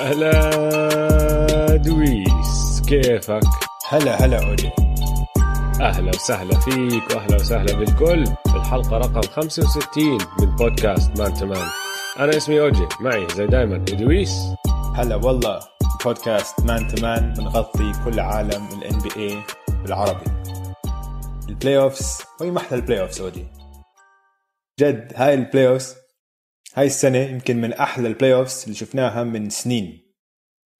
هلا دويس كيفك؟ هلا هلا اودي أهلا وسهلا فيك وأهلا وسهلا بالكل. في الحلقة رقم 65 من بودكاست Man to Man أنا اسمي أوجي معي زي دايما ادويس هلا والله بودكاست Man to Man بنغطي كل عالم ال NBA بالعربي. ال playoffs وين محلى ال playoffs اودي جد هاي ال playoffs هاي السنة يمكن من أحلى ال playoffs اللي شفناها من سنين.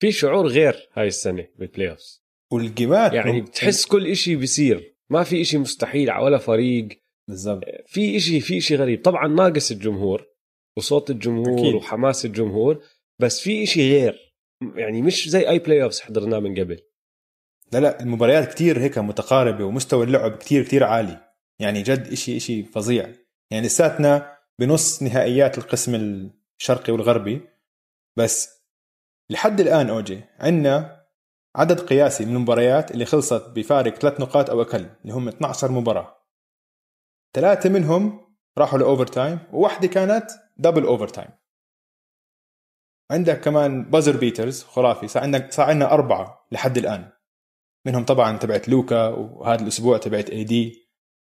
في شعور غير هاي السنة بال playoffs والجيمات يعني بتحس كل إشي بيصير. ما في إشي مستحيل على ولا فريق. بالضبط. في إشي في إشي غريب. طبعا ناقص الجمهور وصوت الجمهور أكيد. وحماس الجمهور بس في إشي غير. يعني مش زي أي playoffs حضرناه من قبل. لا لا المباريات كتير هيك متقاربة ومستوى اللعب كتير كتير عالي. يعني جد إشي إشي فظيع. يعني لساتنا بنص نهائيات القسم الشرقي والغربي. بس لحد الآن أوجي عندنا عدد قياسي من المباريات اللي خلصت بفارق ثلاث نقاط أو أقل اللي هم 12 مباراة. ثلاثة منهم راحوا ل overtime وواحدة كانت double overtime عندك كمان buzzer beaters خرافي. صار عندك صار عندنا أربعة لحد الآن. منهم طبعا تبعت لوكا وهذا الأسبوع تبعت AD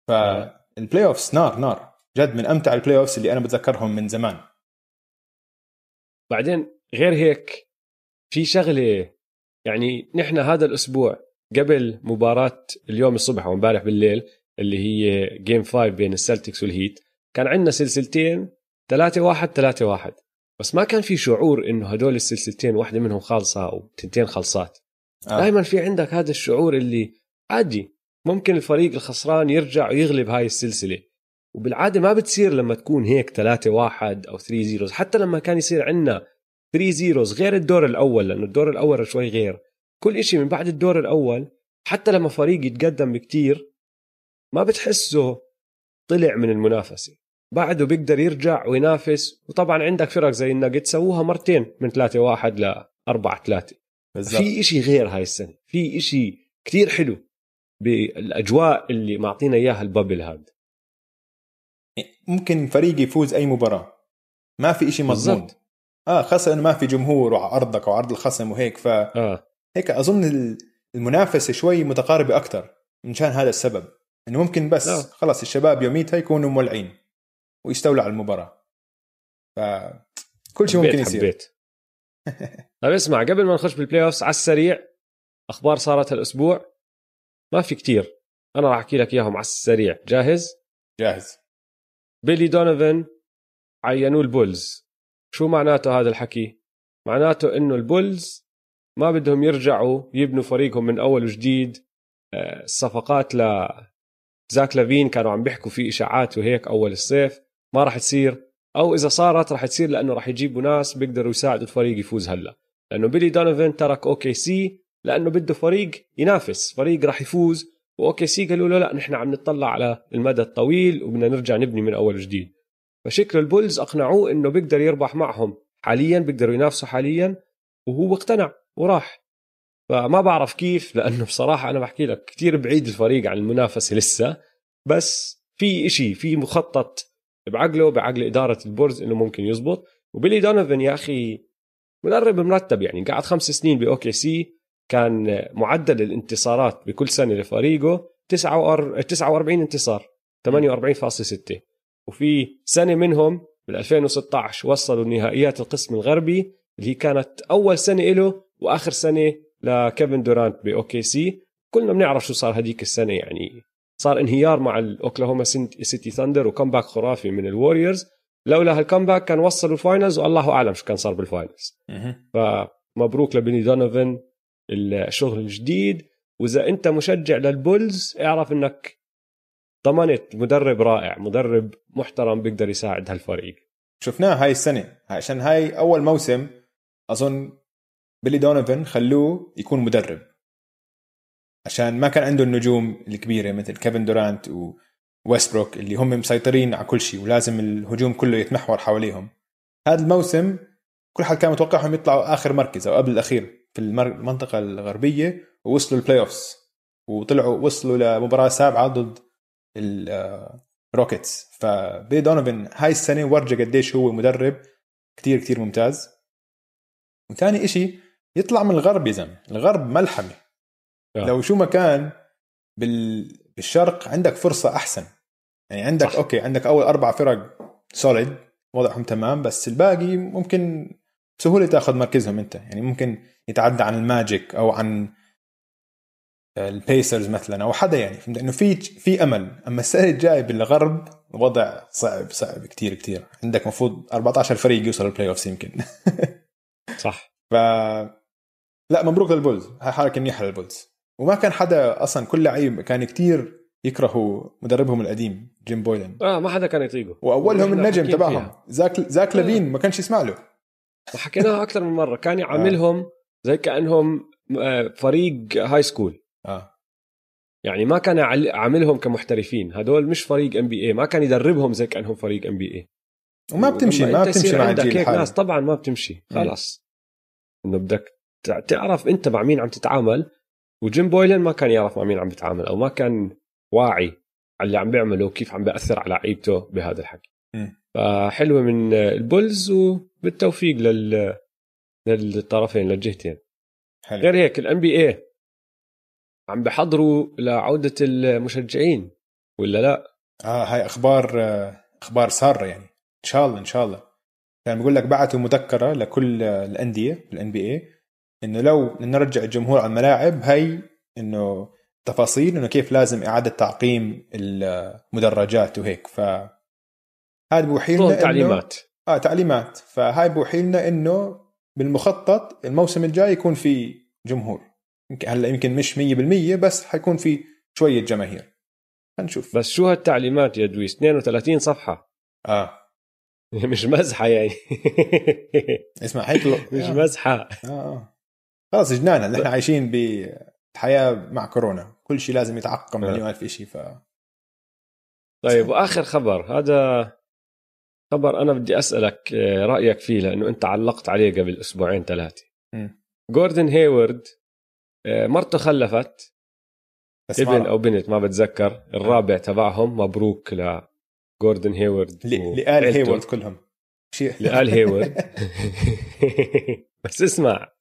فال playoffs نار نار. جد من أمتع ال playoffs اللي أنا بتذكرهم من زمان. بعدين غير هيك في شغلة يعني نحن هذا الأسبوع قبل مباراة اليوم الصبح وامبارح بالليل اللي هي game 5 بين السلتكس والهيت كان عندنا سلسلتين 3 1 3 1 بس ما كان في شعور إنه هدول السلسلتين واحدة منهم خالصة أو تنتين خلصات. آه. دائما في عندك هذا الشعور اللي عادي ممكن الفريق الخسران يرجع ويغلب هاي السلسلة. وبالعادة ما بتصير لما تكون هيك 3 1 أو 3 0 حتى لما كان يصير عندنا 3 زيروز غير الدور الأول لأنه الدور الأول شوي غير. كل إشي من بعد الدور الأول حتى لما فريق يتقدم بكتير ما بتحسه طلع من المنافسة. بعده بيقدر يرجع وينافس. وطبعا عندك فرق زي الناجت سووها مرتين من 3 1 ل 4 3 بالضبط. في إشي غير هاي السنة. في إشي كتير حلو بالأجواء اللي معطينا إياها البابل هذا ممكن فريق يفوز أي مباراة. ما في إشي مضمون. آه خاصة إنه ما في جمهور وعرضك وعرض الخصم وهيك فهيك آه. أظن ال- المنافسة شوي متقاربة أكثر منشان هذا السبب. إنه ممكن بس آه. خلص الشباب يوميتها يكونوا مولعين ويستولوا على المباراة. ف كل شيء ممكن يصير. حبيت. طيب اسمع قبل ما نخش بال playoffs على السريع أخبار صارت هالأسبوع؟ ما في كتير. أنا راح أحكي لك إياهم على السريع. جاهز؟ جاهز. بيلي دونيفن عينوه البولز. شو معناته هذا الحكي؟ معناته إنه البولز ما بدهم يرجعوا يبنوا فريقهم من أول وجديد. آه، الصفقات ل زاك لافين كانوا عم بيحكوا في إشاعات وهيك أول الصيف. ما راح تصير. أو إذا صارت راح تصير لأنه راح يجيبوا ناس بيقدروا يساعدوا الفريق يفوز هلأ. لأنه بيلي دونيفن ترك OKC لأنه بده فريق ينافس. فريق راح يفوز. و OKC قالوا له لا نحن عم نطلع على المدى الطويل وبدنا نرجع نبني من أول وجديد. فشكل البولز أقنعوه إنه بيقدر يربح معهم حاليا بيقدروا ينافسوا حاليا وهو اقتنع وراح. فما بعرف كيف لأنه بصراحة أنا بحكي لك كثير بعيد الفريق عن المنافسة لسه. بس في إشي في مخطط بعقله بعقل إدارة البولز إنه ممكن يزبط. وبيلي دونيفن يا أخي مدرب مرتب يعني قعد خمس سنين ب OKC. كان معدل الانتصارات بكل سنة لفريقه 49 انتصار 48.6 وفي سنة منهم بال 2016 وصلوا نهائيات القسم الغربي اللي هي كانت أول سنة له وآخر سنة لكيفن دورانت ب OKC. كلنا بنعرف شو صار هديك السنة يعني. صار انهيار مع الأوكلاهوما سيتي ثاندر و comeback خرافي من الوريورز. لولا هال comeback كان وصلوا ال finals والله أعلم شو كان صار بال finals. فمبروك لبيلي دونيفن الشغل الجديد. وإذا أنت مشجع للبولز اعرف إنك ضمنت مدرب رائع مدرب محترم بيقدر يساعد هالفريق. شفناه هاي السنة. عشان هاي أول موسم أظن بيلي دونيفن خلوه يكون مدرب. عشان ما كان عنده النجوم الكبيرة مثل كيفن دورانت وويستبروك اللي هم مسيطرين على كل شيء ولازم الهجوم كله يتمحور حواليهم. هذا الموسم كل حد كان متوقعهم يطلعوا آخر مركز أو قبل الأخير. في المنطقة الغربية ووصلوا ال playoffs وطلعوا وصلوا لمباراة سابعة ضد الروكيتس فبيلي دونوفن هاي السنة ورجى قديش هو مدرب كتير كتير ممتاز وثاني إشي يطلع من الغرب يا زلمة الغرب ملحمة آه. لو شو ما كان بال... بالشرق عندك فرصة أحسن يعني عندك. صح. okay عندك أول أربع فرق solid وضعهم تمام بس الباقي ممكن بسهوله تأخذ مركزهم أنت. يعني ممكن يتعدى عن الماجيك أو عن البيسرز مثلا أو حدا يعني. فهمت؟ إنه في في أمل. أما السنة الجاي بالغرب الوضع صعب صعب كتير كتير. عندك مفروض 14 فريق يوصل ال playoffs يمكن. صح. ف لا مبروك للبولز. هاي حركة منيحة للبولز. وما كان حدا أصلا كل لعيب كان كتير يكرهوا مدربهم القديم جيم بويلن آه ما حدا كان يطيقه. وأولهم النجم تبعهم. زاك زاك آه. لافين ما كانش يسمع له. وحكيناها أكثر من مرة. كان يعاملهم زي كأنهم آه، فريق high school آه. يعني ما كان عاملهم كمحترفين. هدول مش فريق NBA ما كان يدربهم زي كأنهم فريق NBA وما بتمشي ما بتمشي مع الجيل هيك الحالي. ناس طبعا ما بتمشي. خلص إنه بدك تع- تعرف أنت مع مين عم تتعامل. وجيم بويلن ما كان يعرف مع مين عم بيتعامل أو ما كان واعي على اللي عم بيعمله وكيف عم بيأثر على لعيبته بهذا الحكي. فحلوة من البولز وبالتوفيق لل للطرفين للجهتين. حلو. غير هيك ال NBA عم بحضروا لعودة المشجعين ولا لا؟ آه هاي أخبار آه، أخبار سارة يعني. إن شاء الله إن شاء الله. كان بقول لك بعثوا مذكرة لكل الأندية بال NBA إنه لو نرجع الجمهور على الملاعب هي إنه تفاصيل إنه كيف لازم إعادة تعقيم المدرجات وهيك. ف هذا بوحي لنا تعليمات. آه تعليمات. فهاي بوحي لنا إنه بالمخطط الموسم الجاي يكون في جمهور. يمكن هلأ يمكن مش 100% بس حيكون في شوية جماهير. هنشوف. بس شو هالتعليمات يا دويس؟ 32 صفحة. آه. مش مزحة يعني. اسمع هيك. مش آه. مزحة. آه. آه. خلص جنانا نحن عايشين بحياة مع كورونا. كل شيء لازم يتعقم آه. مليون ألف شيء ف طيب وآخر خبر. هذا خبر أنا بدي أسألك آه، رأيك فيه لأنه أنت علقت عليه قبل أسبوعين ثلاثة. جوردن هيورد آه، مرته خلفت. بس ابن أو بنت ما بتذكر. الرابع تبعهم مبروك لجوردن هيورد لآل. هيورد كلهم. لآل هيورد بس اسمع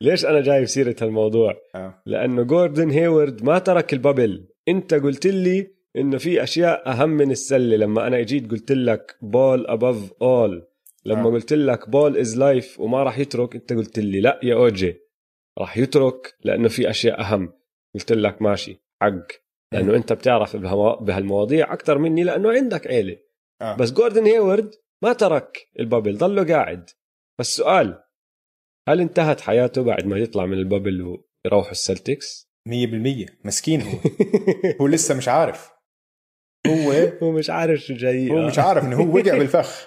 ليش أنا جايب سيره هالموضوع؟ آه. لأنه جوردن هيورد ما ترك ال bubble. أنت قلت لي انه في أشياء أهم من السلة. لما أنا إجيت قلت لك ball above all لما آه. قلت لك ball is life وما راح يترك أنت قلت لي لا يا اوجي راح يترك لأنه في أشياء أهم. قلت لك ماشي حق. لأنه أنت بتعرف بهالموا- بهالمواضيع أكثر مني لأنه عندك عيلة. آه. بس جوردن هيورد ما ترك ال bubble ضله قاعد. بس سؤال هل انتهت حياته بعد ما يطلع من ال bubble ويروحوا السلتكس؟ 100% مسكين هو. هو لسه مش عارف. هو هو مش عارف شو جاي. هو مش عارف إنه هو وقع بالفخ.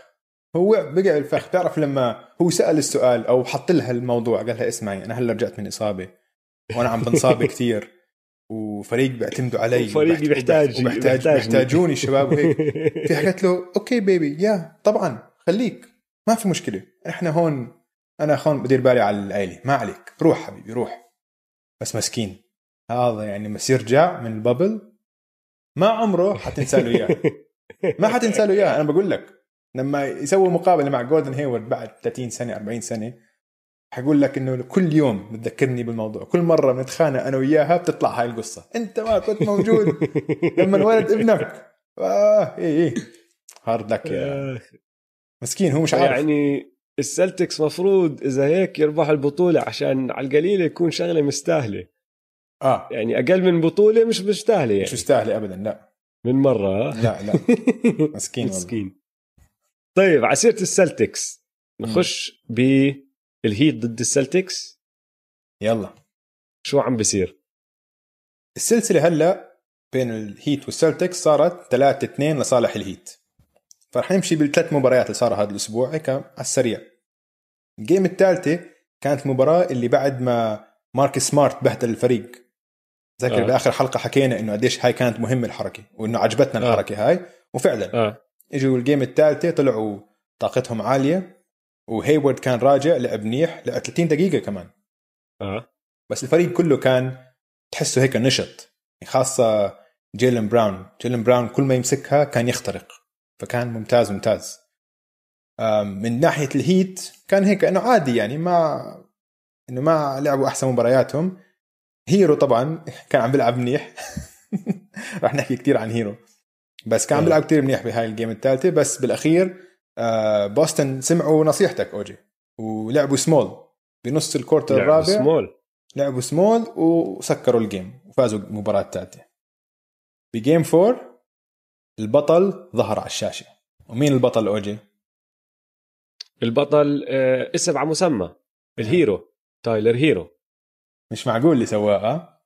هو وقع بالفخ. بتعرف لما هو سأل السؤال أو حط لها الموضوع قال لها اسمعي أنا هلا رجعت من إصابة وأنا عم بنصاب كثير وفريق بيعتمدوا علي فريقي وبحت- بيحتاج وبحتاج بيحتاجني. بيحتاجوني الشباب وهيك. في حكت له أوكي بيبي يا طبعا خليك ما في مشكلة. إحنا هون أنا هون بدير بالي على العيلة. ما عليك روح حبيبي روح. بس مسكين. هذا يعني بس يرجع من ال bubble. ما عمره حتنسى له إياه. ما حتنسى له اياها أنا بقول لك لما يسوي مقابلة مع جوردن هيورد بعد 30 سنة 40 سنة حقول لك إنه كل يوم بتذكرني بالموضوع. كل مرة بنتخانق أنا وياها بتطلع هاي القصة. أنت ما كنت موجود لما انولد ابنك. آه إيه إيه. hard luck يا مسكين هو مش عارف. يعني السلتكس مفروض إذا هيك يربحوا البطولة عشان على القليله يكون شغلة مستاهلة. آه. يعني أقل من بطولة مش مستاهلة مش يعني مستاهلة ابدا لا. من مرة؟ لا لا. مسكين مسكين. طيب على سيره السلتكس. نخش بالهيت ضد السلتكس. يلا. شو عم بيصير؟ السلسلة هلأ بين الهيت والسلتكس صارت 3 2 لصالح الهيت. فرح نمشي بالثلاث مباريات اللي صاروا هذا الأسبوع هيك على السريع. ال game الثالثة كانت المباراه اللي بعد ما ماركس سمارت بهدل الفريق. ذكر آه. آه. بآخر حلقة حكينا إنه قديش هاي كانت مهمة الحركة وإنه عجبتنا آه. الحركة هاي. وفعلا آه. إجوا ال game الثالثه طلعوا طاقتهم عالية وهيورد كان راجع لعب منيح لعب 30 دقيقة كمان. آه. بس الفريق كله كان تحسه هيك نشط. خاصة جيلن براون. جيلن براون كل ما يمسكها كان يخترق. فكان ممتاز ممتاز. من ناحية الهيت كان هيك إنه عادي يعني ما إنه ما لعبوا أحسن مبارياتهم. هيرو طبعا كان عم بيلعب منيح. راح نحكي كثير عن هيرو بس كان عم بيلعب كثير منيح بهاي ال game الثالثه بس بالأخير آه، بوسطن سمعوا نصيحتك أوجي. ولعبوا small بنص ال quarter الرابع سمول لعبوا سمول وسكروا ال game وفازوا المباراة الثالثه ب game four البطل ظهر على الشاشة. ومين البطل أوجي؟ البطل آه، اسم على مسمى. ال hero. تايلر هيرو. مش معقول اللي سواه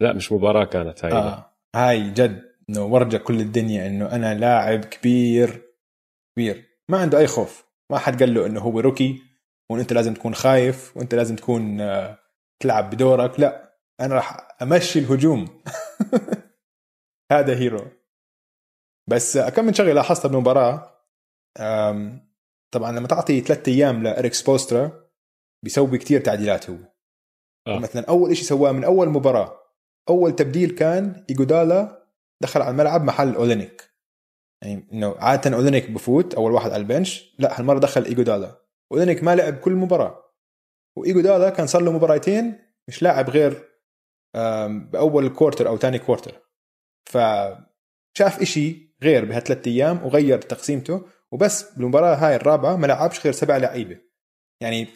لا مش مباراة كانت هاي آه. هاي جد إنه ورجى كل الدنيا إنه أنا لاعب كبير كبير. ما عنده أي خوف. ما حد قال له إنه هو rookie وانت لازم تكون خايف وإنت لازم تكون آه، تلعب بدورك. لا أنا راح أمشي الهجوم. هذا هيرو بس كم من شغلة لاحظتها بالمباراة طبعا لما تعطي ثلاثة أيام لإريك سبوسترا بيسوي كتير تعديلات هو. آه. مثلا أول شيء سواه من أول مباراة أول تبديل كان إيجودالا دخل على الملعب محل أولينيك. يعني إنه عادة أولينيك بفوت أول واحد على البنش لا هالمرة دخل إيجودالا. أولينيك ما لعب كل مباراة. وإيجودالا كان صار له مباراتين مش لاعب غير بأول quarter أو ثاني كورتر فشاف إشي غير بهالثلاث أيام وغير تقسيمته وبس بالمباراة هاي الرابعة ما لعبش غير سبع لعيبة. يعني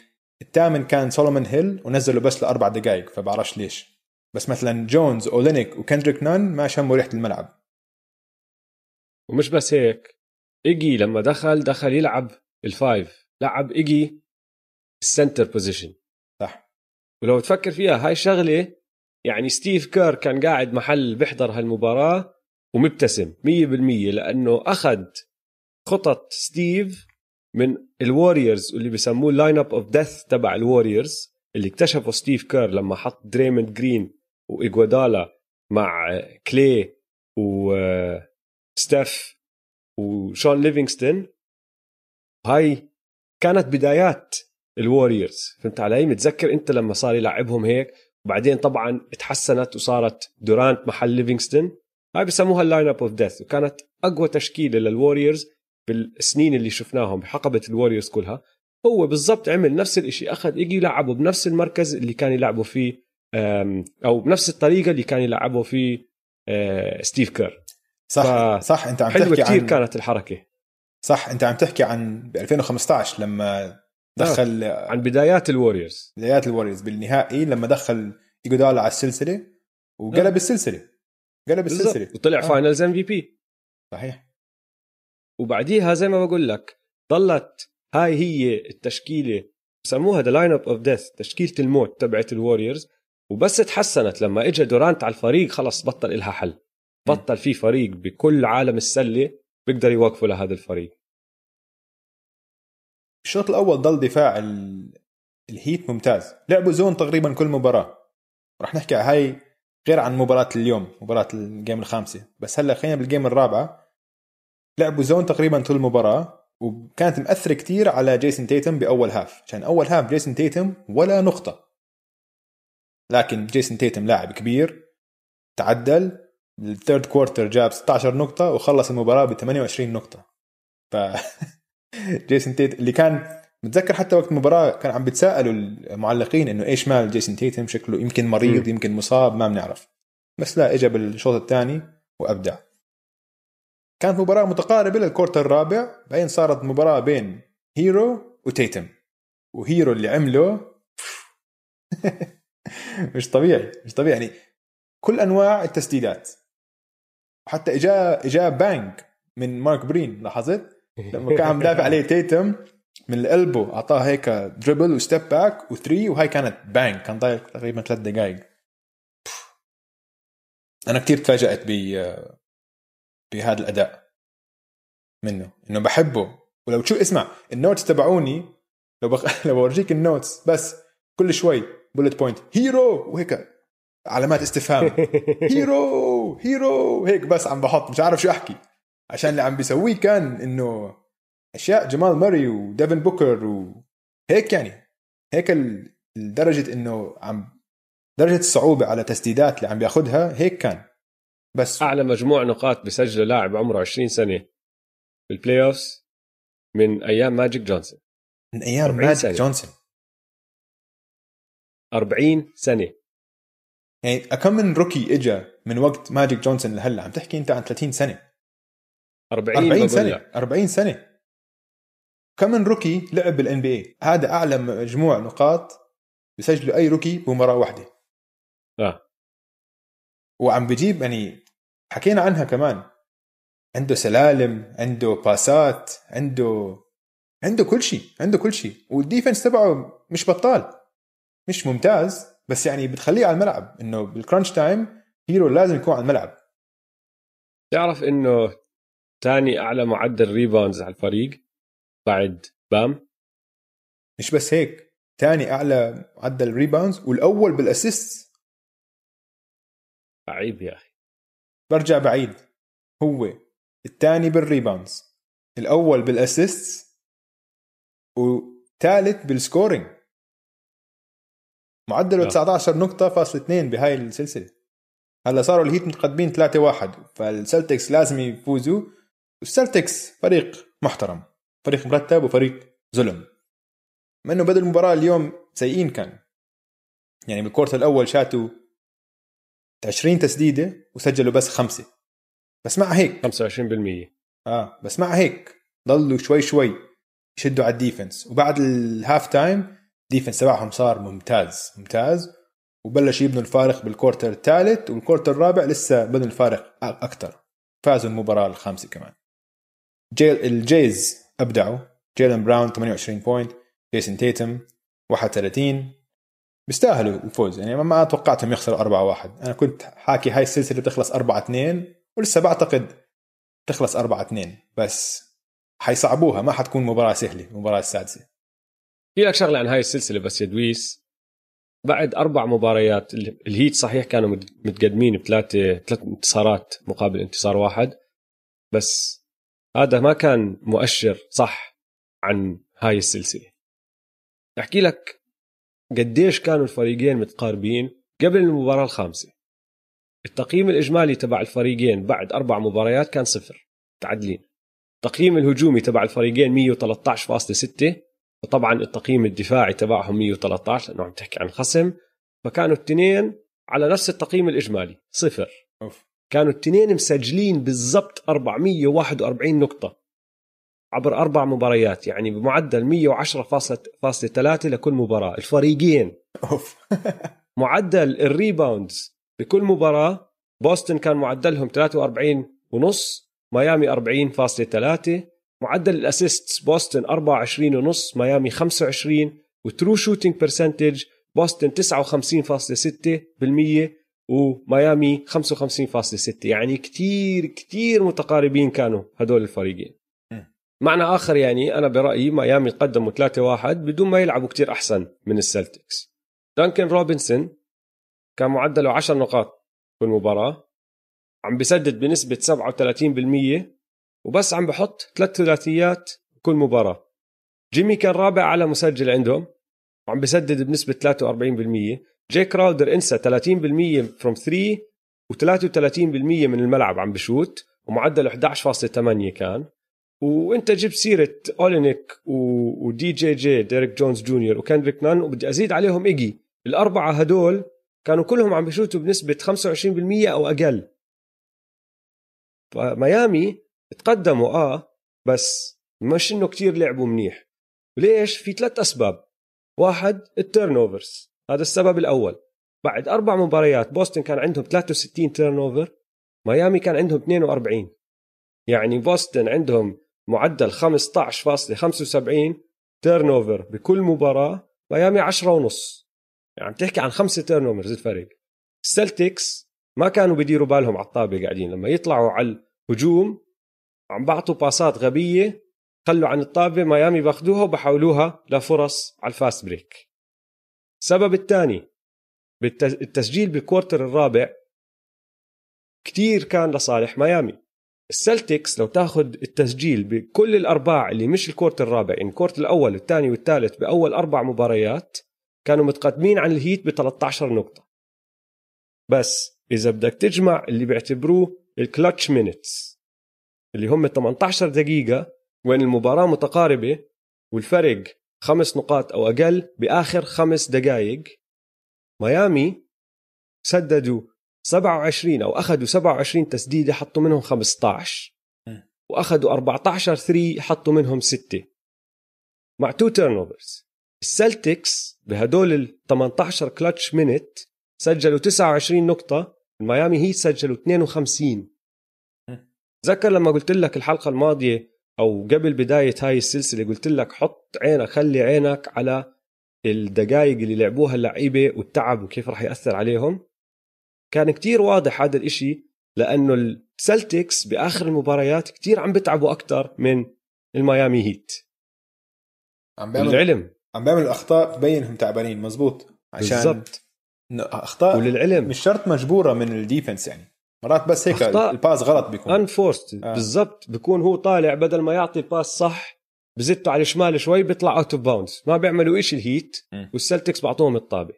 الثامن كان سولومون هيل ونزله بس لأربع دقائق فبعرفش ليش. بس مثلا جونز أولينيك وكندريك نان ما شموا ريحة الملعب. ومش بس هيك إيجي لما دخل دخل يلعب ال five. لعب إيجي ال center position صح. ولو تفكر فيها هاي شغلة يعني ستيف كير كان قاعد محل بيحضر هالمباراة ومبتسم 100% لأنه أخذ خطط ستيف من الوريورز واللي بسموه ال lineup of death تبع الوريورز اللي اكتشفه ستيف كير لما حط دريموند جرين وايجوادالا مع كلي وستيف وشون ليفينغستون. هاي كانت بدايات الوريورز فهمت علي؟ متذكر انت لما صار يلعبهم هيك؟ وبعدين طبعا تحسنت وصارت دورانت محل ليفينغستون. هاي بسموها ال lineup of death وكانت أقوى تشكيلة للوريورز بالسنين اللي شفناهم بحقبة الوريورز كلها هو بالضبط عمل نفس الشيء أخذ إيجي لعبه بنفس المركز اللي كان يلعبه فيه أو بنفس الطريقة اللي كان يلعبه فيه آه، ستيف كير صح. صح أنت عم تحكي كثير عن... كانت الحركة صح أنت عم تحكي عن ب 2015 لما دخل آه. عن بدايات الوريورز بدايات الوريورز بالنهائي لما دخل إيجودالا على السلسلة وقلب آه. السلسلة قلب السلسلة وطلع آه. finals MVP صحيح وبعديها زي ما بقول لك ضلت هاي هي التشكيلة بسموها the lineup of death تشكيلة الموت تبعت ال Warriors وبس تحسنت لما اجى دورانت على الفريق خلص بطل إلها حل. بطل في فريق بكل عالم السلة بيقدر يوقفوا لهذا الفريق. الشوط الأول ضل دفاع ال Heat ممتاز. لعبوا zone تقريبا كل مباراة. راح نحكي هاي غير عن مباراة اليوم مباراة ال game الخامسة. بس هلأ خلينا بال game الرابعة. لعبوا zone تقريبا طول المباراة وكانت مأثرة كتير على جيسون تيتم بأول half. عشان أول half جيسون تيتم ولا نقطة. لكن جيسون تيتم لاعب كبير تعدل ال third quarter جاب 16 نقطة وخلص المباراة ب 28 نقطة. ف جيسون تيتم اللي كان متذكر حتى وقت المباراة كان عم بتساءلوا المعلقين إنه إيش مال جيسون تيتم؟ شكله يمكن مريض. يمكن مصاب ما بنعرف. بس لا اجى بالشوط الثاني وأبدع. كانت مباراة متقاربة لل quarter الرابع بعدين صارت مباراة بين هيرو وتيتم. وهيرو اللي عمله مش طبيعي مش طبيعي. يعني كل أنواع التسديدات. حتى اجا إجا بانك من مارك برين لاحظت؟ لما كان عم دافع عليه تيتم من القلبه أعطاه هيك دربل وستيب باك وثري وهاي كانت بانك كان ضايل تقريبا ثلاث دقائق أنا كثير تفاجأت ب بهذا الأداء منه إنه بحبه. ولو شو اسمع ال notes تبعوني لو بخ... لو بورجيك ال notes بس كل شوي bullet point هيرو وهيك علامات استفهام. هيرو هيرو هيك بس عم بحط مش عارف شو أحكي. عشان اللي عم بيسويه كان إنه أشياء جمال موري وديفن بوكر وهيك يعني. هيك لدرجة إنه عم درجة الصعوبة على تسديدات اللي عم بياخذها هيك كان. بس أعلى مجموع نقاط بسجله لاعب عمره 20 سنة بال playoffs من أيام ماجيك جونسون من أيام 40 ماجيك سنة. جونسون 40 سنة. يعني كم من rookie اجى من وقت ماجيك جونسون لهلا؟ عم تحكي أنت عن 30 سنة. 40 40 بقول سنة. لك. 40 سنة. كم من rookie لعب بال NBA هذا أعلى مجموع نقاط بسجله أي rookie بمباراة واحدة. آه. وعم بجيب يعني حكينا عنها كمان. عنده سلالم عنده pass ات عنده عنده كل شيء عنده كل شيء. وال defense تبعه مش بطال مش ممتاز بس يعني بتخليه على الملعب. إنه بال crunch time هيرو لازم يكون على الملعب. تعرف إنه ثاني أعلى معدل rebounds على الفريق بعد بام؟ مش بس هيك ثاني أعلى معدل rebounds والأول بال assist عيب يا أخي. برجع بعيد. هو الثاني بال rebounds الأول بال assist وثالث بال scoring. معدله آه. 19 نقطة فاصل 2 بهاي السلسلة. هلا صاروا ال Heat متقدمين 3-1 فال Celtics لازم يفوزوا. وال Celtics فريق محترم فريق مرتب وفريق ظلم. مع انه بدأ المباراة اليوم سيئين كان. يعني بال quarter الأول شاتوا 20 تسديدة وسجلوا بس خمسة. بس مع هيك 25% آه بس مع هيك. ضلوا شوي شوي يشدوا على ال defense. وبعد ال half time ال defense تبعهم صار ممتاز ممتاز. وبلش يبنوا الفارق بال quarter الثالث وال quarter الرابع لسه بنوا الفارق أكثر فازوا المباراة الخامسة كمان. جيل الجيز أبدعوا. جيلن براون 28 بوينت جيسون تيتم 31 بيستاهلوا الفوز يعني ما- توقعتهم يخسروا 4 1 أنا كنت حاكي هاي السلسلة بتخلص 4 2 ولسه بعتقد تخلص 4 2 بس حيصعبوها ما حتكون مباراة سهلة المباراه السادسه في لك شغلة عن هاي السلسلة بس يا دويس. بعد أربع مباريات ال- الهيت صحيح كانوا مت- متقدمين بثلاثه ثلاث انتصارات مقابل انتصار واحد. بس هذا ما كان مؤشر صح عن هاي السلسلة. أحكي لك قديش كانوا الفريقين متقاربين قبل المباراة الخامسة. التقييم الإجمالي تبع الفريقين بعد أربع مباريات كان صفر. تعادلين. التقييم الهجومي تبع الفريقين 113.6 وطبعا التقييم الدفاعي تبعهم 113 لأنه عم تحكي عن خصم فكانوا الاثنين على نفس التقييم الإجمالي صفر. أوف. كانوا الاثنين مسجلين بالضبط 441 نقطة. عبر أربع مباريات يعني بمعدل 110.3 لكل مباراة الفريقين. أوف. معدل ال rebounds بكل مباراة بوسطن كان معدلهم 43 ونص ميامي 40.3 معدل ال assists بوسطن 24 ونص ميامي 25 و true shooting percentage بوسطن 59.6% وميامي 55.6 يعني كتير كتير متقاربين كانوا هدول الفريقين. معنى آخر يعني أنا برأيي ميامي قدموا 3-1 بدون ما يلعبوا كتير أحسن من السلتكس. دانكن روبنسون كان معدله 10 نقاط في المباراة عم بسدد بنسبة 37% وبس عم بحط ثلاث ثلاثيات كل مباراة. جيمي كان رابع على مسجل عندهم وعم بسدد بنسبة 43% جاي كراودر انسى 30% فروم 3 و33% من الملعب عم بشوت ومعدله 11.8 كان. وانت جبت سيرة أولينيك ودي جي جي ديريك جونز جونيور وكندريك نان وبدي أزيد عليهم إيجي. الأربعة هدول كانوا كلهم عم بشوتوا بنسبة 25% أو أقل. فميامي تقدموا آه بس مش إنه كتير لعبوا منيح. ليش؟ في ثلاث أسباب. واحد ال turnovers هذا السبب الأول. بعد أربع مباريات بوسطن كان عندهم 63 turnover ميامي كان عندهم 42 يعني بوسطن عندهم معدل 15.75 turnover بكل مباراة ميامي 10 ونص. يعني عم تحكي عن خمسة turnovers الفريق السلتكس ما كانوا بديروا بالهم على الطابة قاعدين. لما يطلعوا على الهجوم عم بعطوا pass ات غبية خلوا عن الطابة ميامي باخذوها وبحولوها لفرص على ال fast break. السبب الثاني التسجيل بال quarter الرابع كتير كان لصالح ميامي. السلتكس لو تاخذ التسجيل بكل الأرباع اللي مش ال quarter الرابع يعني ال quarter الأول والثاني والثالث بأول أربع مباريات كانوا متقدمين عن الهيت ب 13 نقطة. بس إذا بدك تجمع اللي بيعتبروه ال clutch minutes اللي هم 18 دقيقة وين المباراة متقاربة والفرق خمس نقاط أو أقل بآخر خمس دقائق ميامي سددوا 27 أو أخذوا 27 تسديده حطوا منهم 15 وأخذوا 14 3 حطوا منهم 6 مع two turnovers السلتكس بهدول ال 18 clutch minute سجلوا 29 نقطة. الميامي هيت سجلوا 52 تذكر لما قلت لك الحلقة الماضية أو قبل بداية هاي السلسلة قلت لك حط عينك خلي عينك على الدقائق اللي لعبوها اللعيبة والتعب وكيف راح يأثر عليهم. كان كتير واضح هذا الإشي لأنه السلتكس بآخر المباريات كتير عم بتعبوا أكثر من الميامي هيت. عم بيعمل للعلم. عم بيعملوا أخطاء تبين إنهم تعبانين مزبوط. عشان بالضبط. إنه أخطاء وللعلم. مش شرط مجبورة من ال defense يعني. مرات بس هيك أخطاء. ال pass غلط بيكون. unforced آه. بالضبط. بكون هو طالع بدل ما يعطي ال pass صح بزته على الشمال شوي بيطلع out of bounds ما بيعملوا إشي الهيت. والسلتكس بعطوهم الطابة.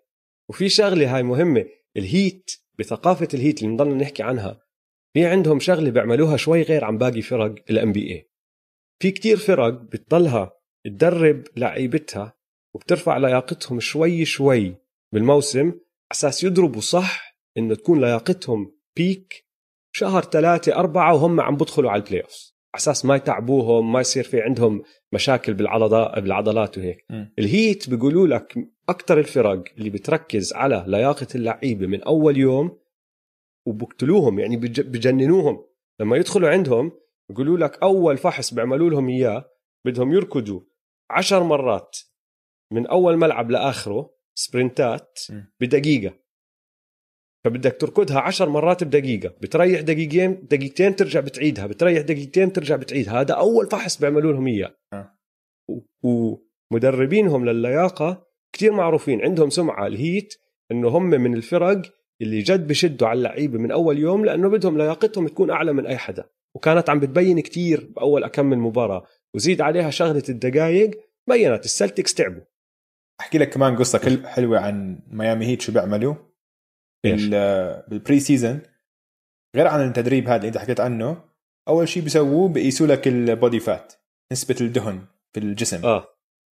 وفي شغلة هاي مهمة الهيت بثقافة الهيت اللي نضلنا نحكي عنها في عندهم شغلة بيعملوها شوي غير عن باقي فرق ال NBA في كتير فرق بتضلها تدرب لعيبتها وبترفع لياقتهم شوي شوي بالموسم أساس يضربوا صح إنه تكون لياقتهم peak شهر ثلاثة أربعة وهم عم بدخلوا على ال playoff أساس ما يتعبوهم ما يصير في عندهم مشاكل بالعضلات بالعضلات وهيك م. الهيت بيقولوا لك أكثر الفرق اللي بتركز على لياقة اللعيبة من أول يوم وبقتلوهم يعني بج- بجننوهم لما يدخلوا عندهم بيقولوا لك أول فحص بيعملوا لهم إياه بدهم يركضوا عشر مرات من أول ملعب لآخره سبرنتات م. فبدك تركضها عشر مرات بدقيقة. بتريح دقيقتين دقيقتين ترجع بتعيدها. بتريح دقيقتين ترجع بتعيدها هذا أول فحص بيعملوا لهم إياه. آه. ومدربينهم للياقة كتير معروفين. عندهم سمعة الهيت إنه هم من الفرق اللي جد بشدوا على اللعيبة من أول يوم لأنه بدهم لياقتهم تكون أعلى من أي حدا. وكانت عم بتبين كتير بأول أكمل مباراة. وزيد عليها شغلة الدقايق بينت. السلتكس تعبوا. أحكي لك كمان قصة حلوة عن ميامي هيت شو بيعملوا؟ بال preseason غير عن التدريب هذا اللي أنت حكيت عنه أول شيء بيسووه بيقيسوا لك ال body fat نسبة الدهن في الجسم. آه.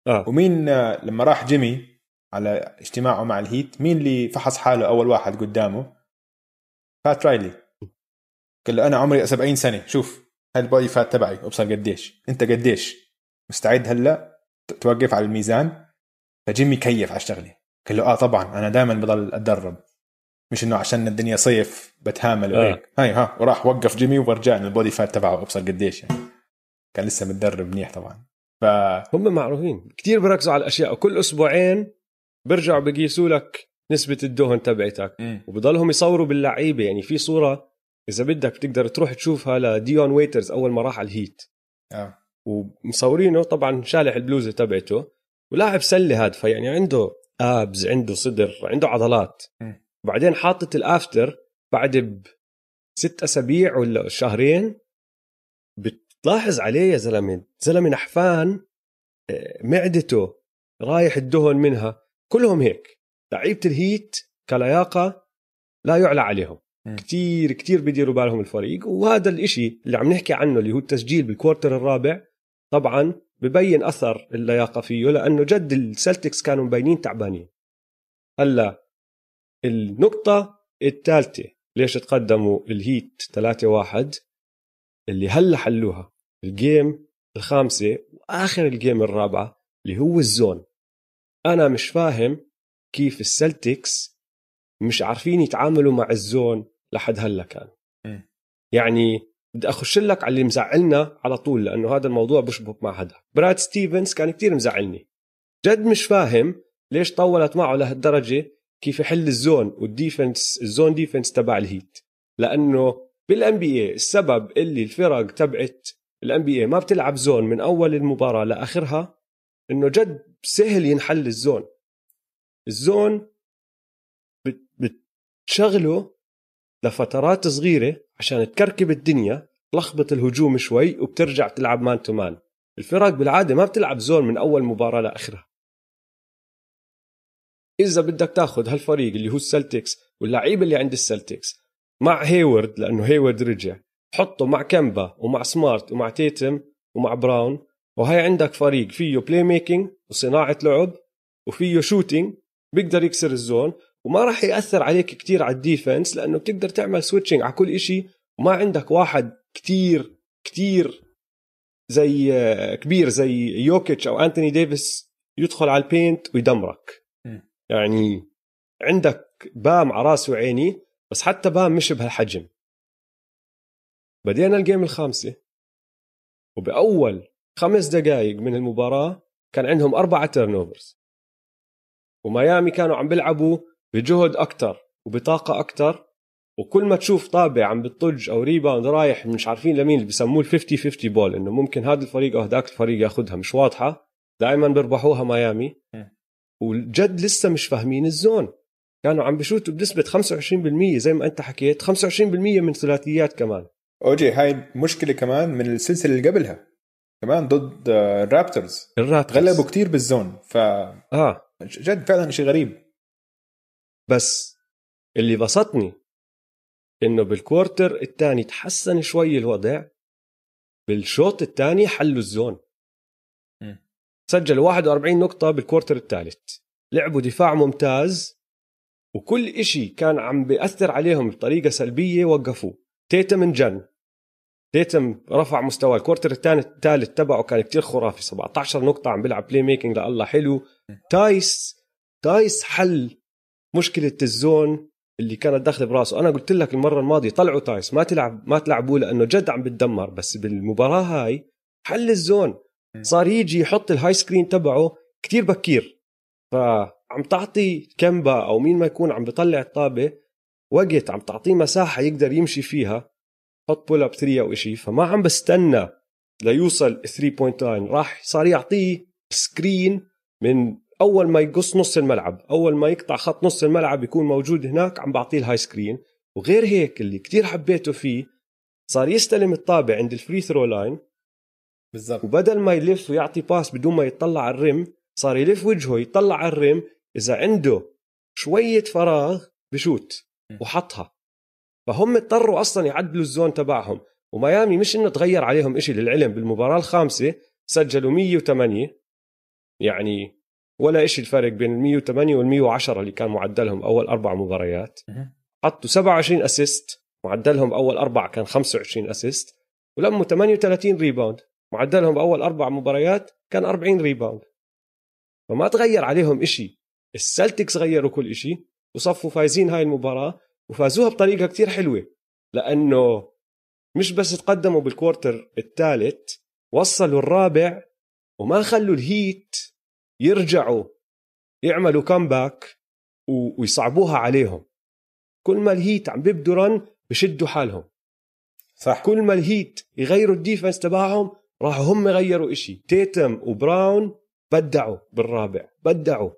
آه. ومين آه، لما راح جيمي على اجتماعه مع الهيت مين اللي فحص حاله أول واحد قدامه؟ بات رايلي قال له أنا عمري 70 سنة شوف هاي ال body fat تبعي أبصر قديش. أنت قديش؟ مستعد هلأ؟ توقف على الميزان؟ فجيمي كيف على الشغلة. قال له آه طبعا أنا دائما بضل أتدرب. مش إنه عشان الدنيا صيف بتهامل آه. وهيك. هاي ها وراح وقف جيمي ورجعني ال body fat تبعه ابصر قديش يعني. كان لسه متدرب منيح طبعا. ف هم معروفين. كتير بركزوا على الأشياء. وكل أسبوعين بيرجعوا بقيسوا لك نسبة الدهن تبعتك. وبضلهم يصوروا باللعيبة. يعني في صورة إذا بدك بتقدر تروح تشوفها لديون ويترز أول ما راح على الهيت. آه. ومصورينه طبعا شالح البلوزة تبعته. ولاعب سلة هاد فيعني عنده abs عنده صدر عنده عضلات. مم. وبعدين حاطط ال after بعد بست أسابيع ولا شهرين. بتلاحظ عليه يا زلمة زلمة نحفان آه، معدته رايح الدهن منها. كلهم هيك. لعيبة الهيت كلياقة لا يعلى عليهم. مم. كتير كتير بديروا بالهم الفريق. وهذا الإشي اللي عم نحكي عنه اللي هو التسجيل بالكوارتر الرابع طبعا ببين أثر اللياقة فيه لأنه جد السلتكس كانوا مبينين تعبانين. هلأ النقطة الثالثة. ليش تقدموا الهيت 3-1 اللي هلا حلوها؟ ال game الخامسة وآخر ال game الرابعة اللي هو ال zone. أنا مش فاهم كيف السلتكس مش عارفين يتعاملوا مع ال zone لحد هلا كان. م. يعني بدي أخش لك على اللي مزعلنا على طول لأنه هذا الموضوع بشبك مع هذا براد ستيفنز كان كتير مزعلني. جد مش فاهم ليش طولت معه لهالدرجة كيف يحل ال zone وال defense ال zone defense تبع الهيت. لأنه بال NB السبب اللي الفرق تبعت ال NB ما بتلعب zone من أول المباراة لآخرها إنه جد سهل ينحل ال zone. ال zone بت- بتشغله لفترات صغيرة عشان تكركب الدنيا تلخبط الهجوم شوي وبترجع تلعب man to man الفرق بالعادة ما بتلعب zone من أول مباراة لآخرها. إذا بدك تاخذ هالفريق اللي هو السلتكس واللعيبه اللي عند السلتكس مع هيورد لأنه هيورد رجع حطه مع كمبا ومع سمارت ومع تيتم ومع براون وهي عندك فريق فيه playmaking وصناعة لعب وفيه shooting بيقدر يكسر ال zone وما راح يأثر عليك كتير على ال defense لأنه بتقدر تعمل switching على كل إشي وما عندك واحد كتير كتير زي كبير زي يوكيتش أو انتوني ديفيس يدخل على ال paint ويدمرك. يعني عندك بام على راسي وعيني بس حتى بام مش بهالحجم. بدينا ال game الخامسة. وبأول خمس دقائق من المباراة كان عندهم أربعة turnovers وميامي كانوا عم بيلعبوا بجهد أكتر وبطاقة أكتر وكل ما تشوف طابة عم بتطج أو rebound رايح مش عارفين لمين اللي بسموه ال 50 50 ball إنه ممكن هذا الفريق أو هذاك الفريق ياخذها مش واضحة. دائما بيربحوها ميامي. والجد لسه مش فاهمين ال zone. كانوا عم بشوتوا بنسبة 25% زي ما انت حكيت 25% من ثلاثيات كمان. أوجي هاي مشكلة كمان من السلسلة اللي قبلها كمان ضد الرابترز. الرابترز. غلبوا كتير بال zone ف آه. جد فعلا شيء غريب. بس اللي بسطني إنه بال quarter الثاني تحسن شوي الوضع بالشوط الثاني حلوا ال zone. سجلوا 41 نقطة بال quarter الثالث. لعبوا دفاع ممتاز وكل إشي كان عم بيأثر عليهم بطريقة سلبية وقفوه تيتم انجن. تيتم رفع مستوى ال quarter الثاني الثالث تبعه كان كتير خرافي. 17 نقطة عم بيلعب playmaking لله حلو. تايس تايس حل مشكلة ال zone اللي كانت داخله براسه. أنا قلت لك المرة الماضية طلعوا تايس ما تلعب ما تلعبوه لأنه جد عم بتدمر بس بالمباراة هاي حل ال zone. صار يجي يحط ال high screen تبعه كتير بكير. فعم تعطي كمبا أو مين ما يكون عم بيطلع الطابة وقت عم تعطيه مساحة يقدر يمشي فيها حط pull-up 3 أو شيء فما عم بستنى ليوصل 3 point line راح صار يعطيه screen من أول ما يقص نص الملعب أول ما يقطع خط نص الملعب يكون موجود هناك عم بعطيه ال high screen وغير هيك اللي كتير حبيته فيه صار يستلم الطابة عند ال free throw line بالضبط. وبدل ما يلف ويعطي pass بدون ما يطلع على ال rim صار يلف وجهه يطلع على ال rim إذا عنده شوية فراغ بشوت وحطها. فهم اضطروا أصلا يعدلوا ال zone تبعهم. وميامي مش إنه تغير عليهم إشي للعلم بالمباراة الخامسة سجلوا 108 يعني ولا إشي الفرق بين ال 108 وال 110 اللي كان معدلهم أول أربع مباريات. حطوا 27 assist معدلهم أول أربع كان 25 assist ولموا 38 rebound معدلهم أول أربع مباريات كان 40 rebound فما تغير عليهم إشي. السلتكس غيروا كل إشي وصفوا فايزين هاي المباراة وفازوها بطريقة كتير حلوة. لأنه مش بس تقدموا بال quarter الثالث وصلوا الرابع وما خلوا الهيت يرجعوا يعملوا comeback ويصعبوها عليهم. كل ما الهيت عم بيبدوا run بشدوا حالهم. صح. كل ما الهيت يغيروا ال defense تبعهم راحوا هم غيروا إشي. تيتم وبراون بدعوا بالرابع. بدعوا.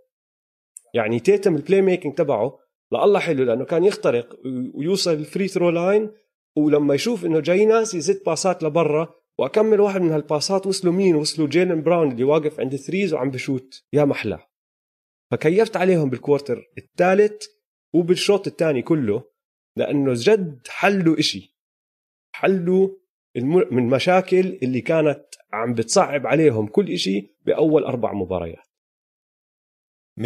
يعني تيتم ال playmaking تبعه لله حلو لأنه كان يخترق ويوصل ال free throw line ولما يشوف إنه جاي ناس يزت باسات لبرا وأكمل واحد من هالباسات وصلوا مين؟ وصلوا جيلن براون اللي واقف عند ال threes وعم بشوت. يا محلى. فكيفت عليهم بال quarter الثالث وبالشوط الثاني كله لأنه جد حلوا إشي. حلوا من مشاكل اللي كانت عم بتصعب عليهم كل إشي بأول أربع مباريات. 100%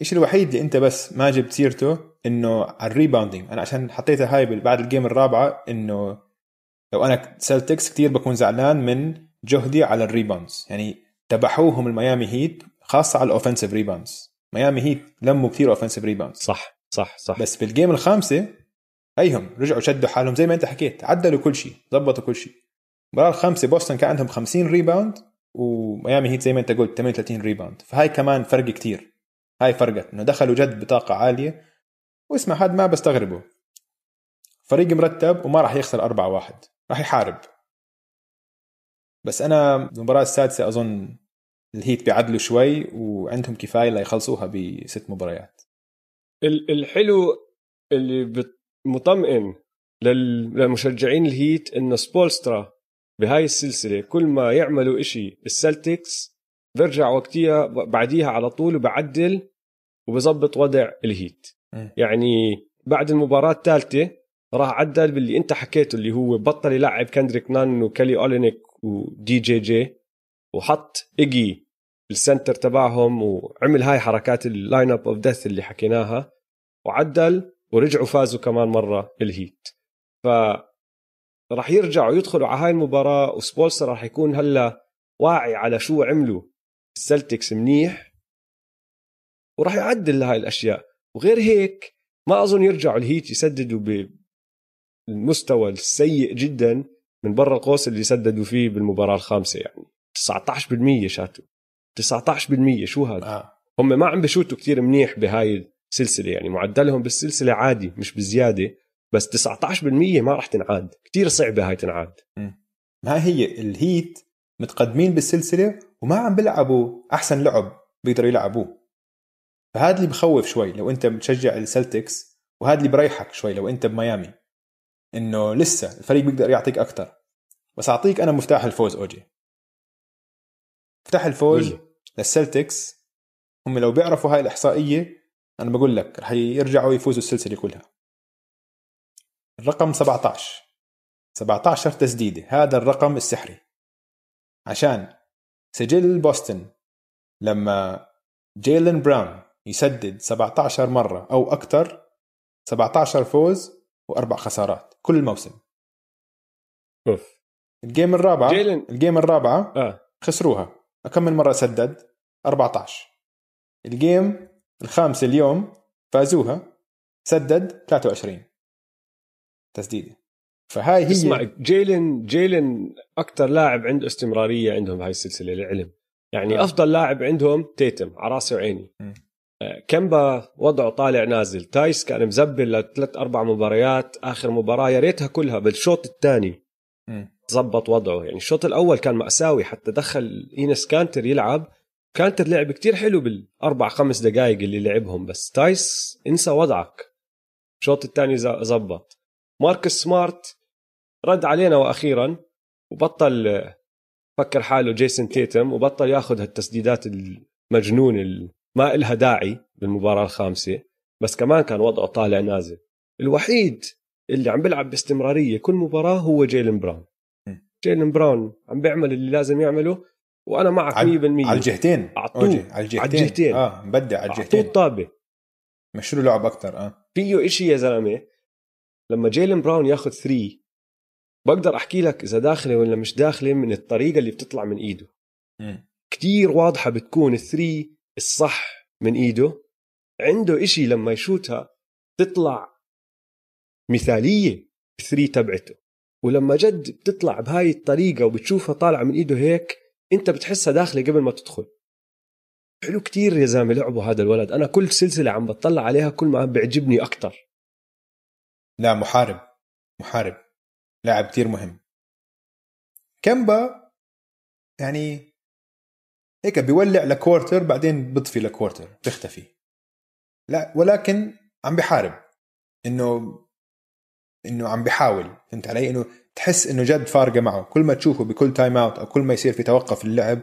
الشيء الوحيد اللي أنت بس ما جبت سيرته إنه على ال rebounding أنا عشان حطيتها هاي بعد ال game الرابعة إنه لو أنا سلتكس كثير بكون زعلان من جهدي على ال rebounds. يعني دبحوهم الميامي هيت خاصة على ال offensive rebounds. ميامي هيت لموا كثير offensive rebounds. صح صح صح. بس بال game الخامسة هيهم رجعوا شدوا حالهم زي ما أنت حكيت عدلوا كل شيء ضبطوا كل شيء. المباراه الخامسه بوسطن كان عندهم 50 rebound وميامي هيت زي ما أنت قلت 38 rebound فهاي كمان فرق كتير. هاي فرقت إنه دخلوا جد بطاقة عالية. واسمع هذا ما بستغربه. فريق مرتب وما راح يخسر 4 1 راح يحارب. بس أنا المباراة السادسة أظن الهيت بيعدلوا شوي وعندهم كفاية ليخلصوها بست مباريات. الحلو اللي مطمئن للمشجعين الهيت انه سبولسترا بهاي السلسلة كل ما يعملوا إشي السلتكس بيرجع وقتها بعديها على طول وبعدل وبظبط وضع الهيت م. يعني بعد المباراة الثالثة راح عدل باللي أنت حكيته اللي هو بطل يلعب كندريك نان وكالي أولينيك ودي جي جي وحط إيجي ال center تبعهم وعمل هاي حركات ال line-up of death اللي حكيناها وعدل ورجعوا فازوا كمان مرة الهيت. ف راح يرجعوا يدخلوا على هاي المباراة وسبولسترا راح يكون هلا واعي على شو عملوا السلتكس منيح وراح يعدل هاي الأشياء. وغير هيك ما أظن يرجعوا الهيت يسددوا بالمستوى السيء جدا من برا القوس اللي سددوا فيه بالمباراة الخامسة يعني. 19% شاتوا 19% شو هذا؟ آه. هم ما عم بشوتوا كتير منيح بهاي السلسله يعني معدلهم بالسلسلة عادي مش بزيادة بس 19% ما راح تنعاد كتير صعبة هاي تنعاد. ما هي الهيت متقدمين بالسلسلة وما عم بيلعبوا أحسن لعب بيقدروا يلعبوه. فهذا اللي بخوف شوي لو أنت بتشجع السلتكس وهذا اللي بريحك شوي لو أنت بميامي إنه لسه الفريق بيقدر يعطيك أكثر بس أعطيك أنا مفتاح الفوز أوجي. مفتاح الفوز. للسلتكس هم لو بيعرفوا هاي الإحصائية أنا بقول لك رح يرجعوا يفوزوا السلسلة كلها. الرقم 17 17 تسديدة هذا الرقم السحري. عشان سجل بوسطن لما جيلن براون يسدد 17 مرة أو أكثر 17 فوز وأربع خسارات كل موسم. أوف. ال game الرابعة جيلن. ال game الرابعة آه. خسروها. كم من مرة سدد؟ 14 ال game الخامسة اليوم فازوها. سدد 23 تسديدة. فهاي هي اسمع جيلن جيلن أكثر لاعب عنده استمرارية عندهم هاي السلسلة للعلم. يعني آه. أفضل لاعب عندهم تيتم على راسي وعيني. آه، كمبا وضعه طالع نازل. تايس كان مزبل لثلاث أربع مباريات آخر مباراة يا ريتها كلها بالشوط الثاني. زبط وضعه. يعني الشوط الأول كان مأساوي حتى دخل إينس كانتر يلعب. كانتر لعب كتير حلو بالأربع خمس دقائق اللي لعبهم بس تايس انسى وضعك. الشوط الثاني زبط. ماركس سمارت رد علينا وأخيرا وبطل فكر حاله جيسون تيتم وبطل ياخذ هالتسديدات المجنونه اللي ما إلها داعي بالمباراة الخامسة. بس كمان كان وضعه طالع نازل. الوحيد اللي عم بيلعب باستمرارية كل مباراة هو جيلن براون. جيلن براون عم بيعمل اللي لازم يعمله. وأنا معك 100% على الجهتين. أو جي، على الجهتين. على الجهتين. آه مبدع على أعطوه الجهتين. الطابة. مشوا له لعب أكثر آه. فيه إشي يا زلمة لما جيلن براون ياخذ 3 بقدر أحكي لك إذا داخلة ولا مش داخلة من الطريقة اللي بتطلع من إيده. مم. كتير واضحة بتكون الثري الصح من إيده. عنده إشي لما يشوتها تطلع مثالية الثري تبعته. ولما جد بتطلع بهاي الطريقة وبتشوفها طالعة من إيده هيك انت بتحسها داخلة قبل ما تدخل. حلو كتير يا زلمة لعبه هذا الولد. أنا كل سلسلة عم بطلع عليها كل ما بيعجبني أكثر لا محارب. محارب. لاعب كتير مهم. كمبا يعني هيك بيولع لكوارتر بعدين بيطفي لكوارتر بيختفي. لا ولكن عم بحارب. إنه إنه عم بحاول. فهمت علي؟ إنه تحس إنه جد فارقة معه. كل ما تشوفه بكل time out أو كل ما يصير في توقف اللعب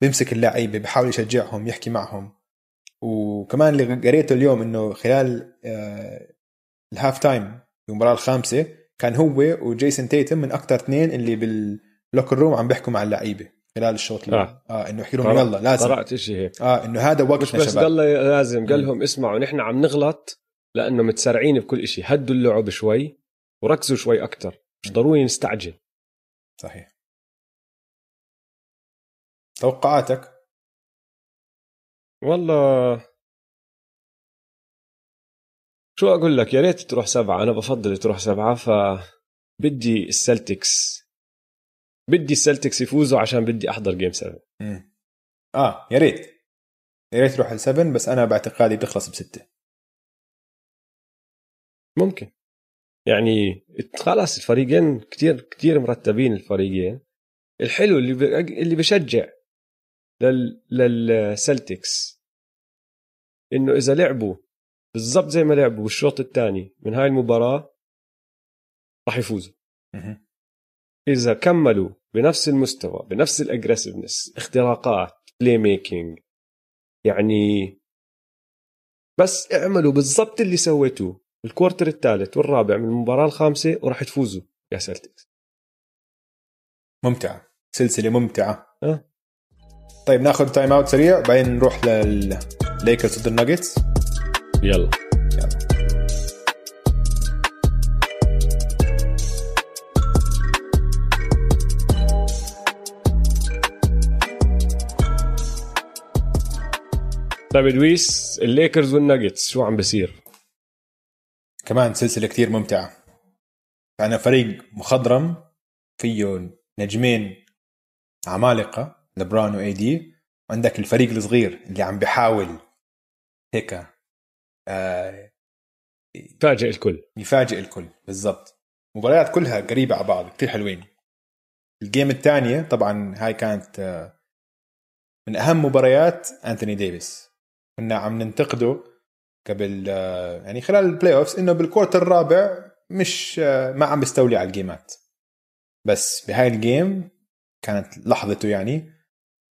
بيمسك اللعيبة بيحاول يشجعهم يحكي معهم. وكمان اللي قريته اليوم إنه خلال آه، ال half time المباراة الخامسة كان هو وجيسون تيتم من أكثر اثنين اللي بال locker room عم بيحكوا مع اللعيبة خلال الشوط آه. آه, آه إنه يحكي لهم يلا لازم. قرأت إشي هيك. آه إنه هذا مش وقتنا بس شباب. قال لازم قال لهم اسمعوا نحن عم نغلط لأنه متسرعين بكل إشي. هدوا اللعب شوي وركزوا شوي أكثر مش ضروري نستعجل. صحيح. توقعاتك؟ والله شو أقول لك؟ يا ريت تروح سبعة. أنا بفضل تروح سبعة فبدي السلتكس. بدي السلتكس يفوزوا عشان بدي أحضر game 7 مم. آه يا ريت. يا ريت تروح ال seven بس أنا باعتقادي بتخلص بستة. ممكن. يعني خلاص الفريقين كتير كتير مرتبين الفريقين الحلو اللي. اللي بشجع لل... للسلتكس إنه إذا لعبوا بالضبط زي ما لعبوا بالشوط الثاني من هاي المباراة راح يفوزوا. إذا كملوا بنفس المستوى بنفس ال aggressiveness اختراقات playmaking يعني بس اعملوا بالضبط اللي سويتوه ال quarter الثالث والرابع من المباراة الخامسة وراح تفوزوا. يا سلتكس. ممتعة. سلسلة ممتعة. أه. طيب ناخذ time out سريع. بعدين نروح للليكرز ضد الناجتس يلا. طيب ادويس الليكرز والناجتس شو عم بصير؟ كمان سلسلة كثير ممتعة. عندنا فريق مخضرم فيه نجمين عمالقة لبران و AD وعندك الفريق الصغير اللي عم بحاول هيك آه يفاجئ الكل. يفاجئ الكل بالضبط. مباريات كلها قريبة على بعض كثير حلوين. ال game الثانية طبعا هاي كانت آه من أهم مباريات انثوني ديفيس. كنا عم ننتقده قبل آه يعني خلال ال playoffs إنه بال quarter الرابع مش آه ما عم بيستولي على ال game ات بس بهاي ال game كانت لحظته يعني.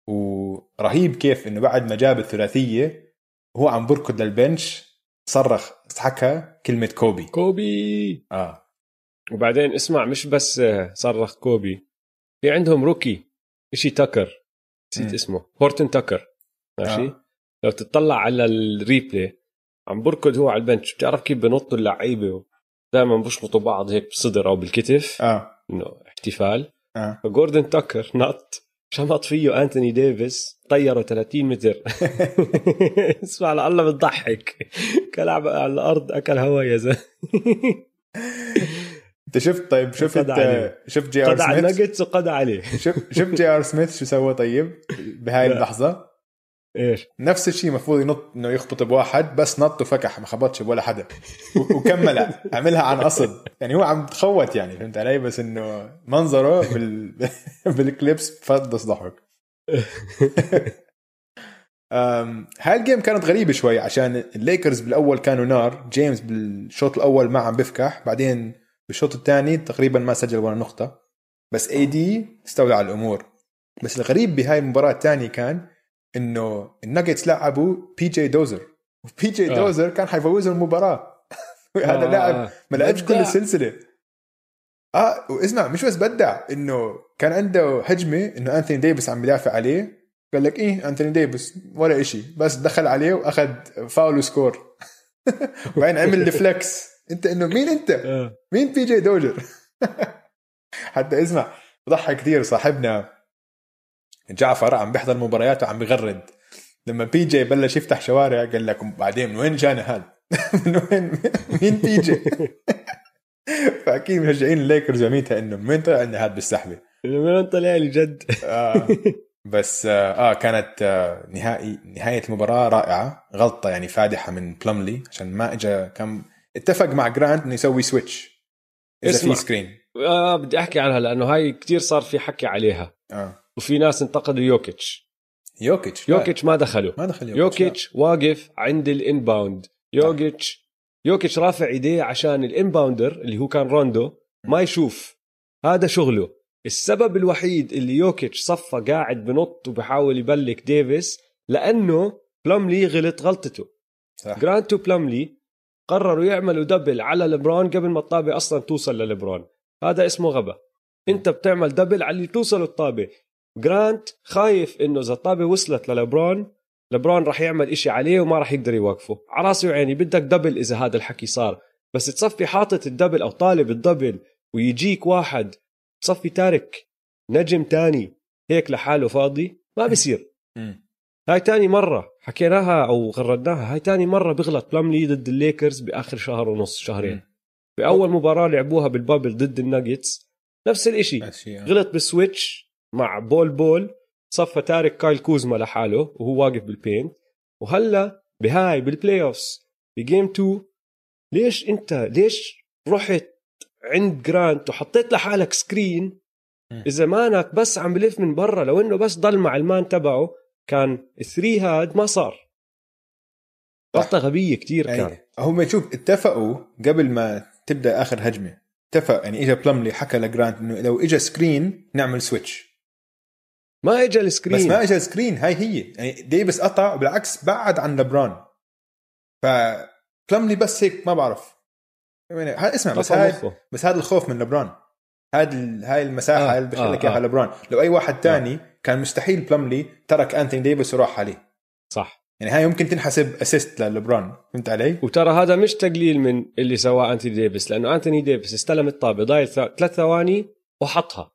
ورهيب كيف إنه بعد ما جاب الثلاثية وهو عم بركض لل bench صرخ حكى كلمة كوبي. كوبي! آه. وبعدين اسمع مش بس صرخ كوبي في عندهم rookie إشي تاكر. نسيت. اسمه. هورتن تاكر. ماشي؟ آه. لو تطلع على ال replay عم بركض هو على ال bench. بتعرف كيف بنطوا اللعيبة؟ دائما بشبطوا بعض هيك بالصدر أو بالكتف. آه. إنه احتفال. آه. فهورتن تاكر نط. شمط فيه أنتوني ديفيس. طيره 30 متر. اسمع على الله بتضحك. انكلعت على الأرض أكل هوا يا زلمه أنت شفت طيب شفت قضى. شفت جي ار قضى على سميث الناجتس وقضى عليه. شفت شفت جي ار سميث شو سوى طيب بهاي. اللحظة؟ إيش؟ نفس الشيء المفروض ينط إنه يخبط بواحد بس نط وفكح ما خبطش بولا حدا. و- وكمل عملها عن قصد يعني هو عم تخوت يعني فهمت علي؟ بس إنه منظره بال... بالكليبس فضص ضحك. هاي الجيم كانت غريبة شوي عشان الليكرز بالأول كانوا نار جيمس بالشوط الأول ما عم بفكح بعدين بالشوط الثاني تقريبا ما سجل ولا نقطة. بس AD استولى على الأمور. بس الغريب بهاي المباراة الثانية كان إنه الناجتس لعبوا PJ Dozier و PJ آه. Dozier كان حيفوزوا المباراة هذا آه. لاعب ما لعبش كل. السلسلة آه واسمع مش بس بدع إنه كان عنده هجمه إنه انثوني ديفيس عم بدافع عليه قال لك إيه انثوني ديفيس ولا إشي بس دخل عليه وأخذ foul و score وبعدين عمل ديفلكس أنت إنه مين أنت؟ آه. مين بي جي دوجر؟ حتى اسمع بضحك كثير صاحبنا جعفر عم بيحضر مباريات وعم بغرد لما بي جي بلش يفتح شوارع قال لك بعدين من وين جانا هذا؟ من وين مين بي جي؟ فأكيد مشجعين الليكرز يوميتها إنه من وين طلع لنا هذا بالسحبة؟ من وين طلع لي جد آه بس آه, آه كانت آه نهائي نهاية المباراة رائعة غلطة يعني فادحة من بلملي عشان ما اجى كم اتفق مع جرانت إنه يسوي switch إذا. في screen آه بدي أحكي عنها لأنه هاي كتير صار في حكي عليها آه وفي ناس انتقدوا يوكيتش. يوكيتش لا، يوكيتش ما دخله ما دخل يوكيتش, يوكيتش واقف عند ال inbound. يوكيتش يوكيتش رافع إيديه عشان ال inbounder اللي هو كان روندو ما يشوف. هذا شغله. السبب الوحيد اللي يوكيتش صفى قاعد بنط وبحاول يـ block ديفيس لأنه بلملي غلط غلطته. صح. جرانت وبلملي قرروا يعملوا double على لبرون قبل ما الطابة أصلا توصل للبرون هذا اسمه غبا أنت بتعمل double على اللي توصل الطابة. جرانت خايف إنه إذا الطابة وصلت للبرون لبرون راح يعمل إشي عليه وما راح يقدر يوقفه. على رأسي وعيني بدك double إذا هذا الحكي صار. بس تصفي حاطط ال double أو طالب ال double ويجيك واحد تصفي تارك نجم تاني هيك لحاله فاضي ما بصير. هاي تاني مرة حكيناها أو غردناها هاي تاني مرة بغلط. بلملي ضد الليكرز بآخر شهر ونص شهرين. بأول مباراة لعبوها بال bubble ضد الناجتس. نفس الإشي. غلط بال switch. مع بول بول صفى تارك كايل كوزما لحاله وهو واقف بال paint وهلا بهاي بال playoffs ب game 2 ليش انت ليش رحت عند جرانت وحطيت لحالك screen. إذا man ك بس عم بلف من برا لو إنه بس ضل مع ال man تبعه كان ال three هاد ما صار. غلطه غبية كتير كان. يعني هم شوف اتفقوا قبل ما تبدأ آخر هجمة. اتفق يعني اجى بلملي حكى لجرانت إنه لو اجى screen نعمل switch ما اجى ال screen. بس ما اجى screen هاي هي. يعني ديفيس قطع بالعكس بعد عن لبرون. فبلملي بس هيك ما بعرف. يعني ها اسمع بس هاي مخه. بس هذا الخوف من لبرون. هذه هاي المساحة آه، اللي دخل آه، إياها آه. لبرون. لو أي واحد تاني كان مستحيل بلملي ترك انتوني ديفيس وراح عليه. صح. يعني هاي ممكن تنحسب assist للبرون. فهمت علي؟ وترى هذا مش تقليل من اللي سواه انتوني ديفيس لأنه انتوني ديفيس استلم الطابة ضايل ثلاث ثواني وحطها.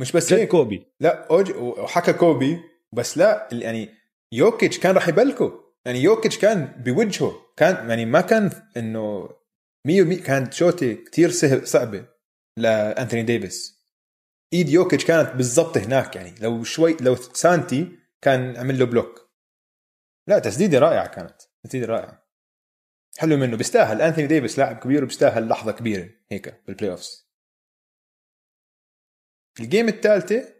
مش بس هيك كوبي؟ لا أوج... وحكى كوبي بس لا يعني يوكيتش كان راح يـ block ه. يعني يوكيتش كان بوجهه كان يعني ما كان إنه 100% كانت شوتي كتير سهل صعبة لأنتوني ديفيس. إيد يوكيتش كانت بالضبط هناك يعني لو شوي لو سانتي كان عمل له block. لا تسديدة رائعة كانت تسديدة رائعة. حلو منه بيستاهل. أنتوني ديفيس لاعب كبير وبيستاهل لحظة كبيرة هيك بال playoffs ال game الثالثه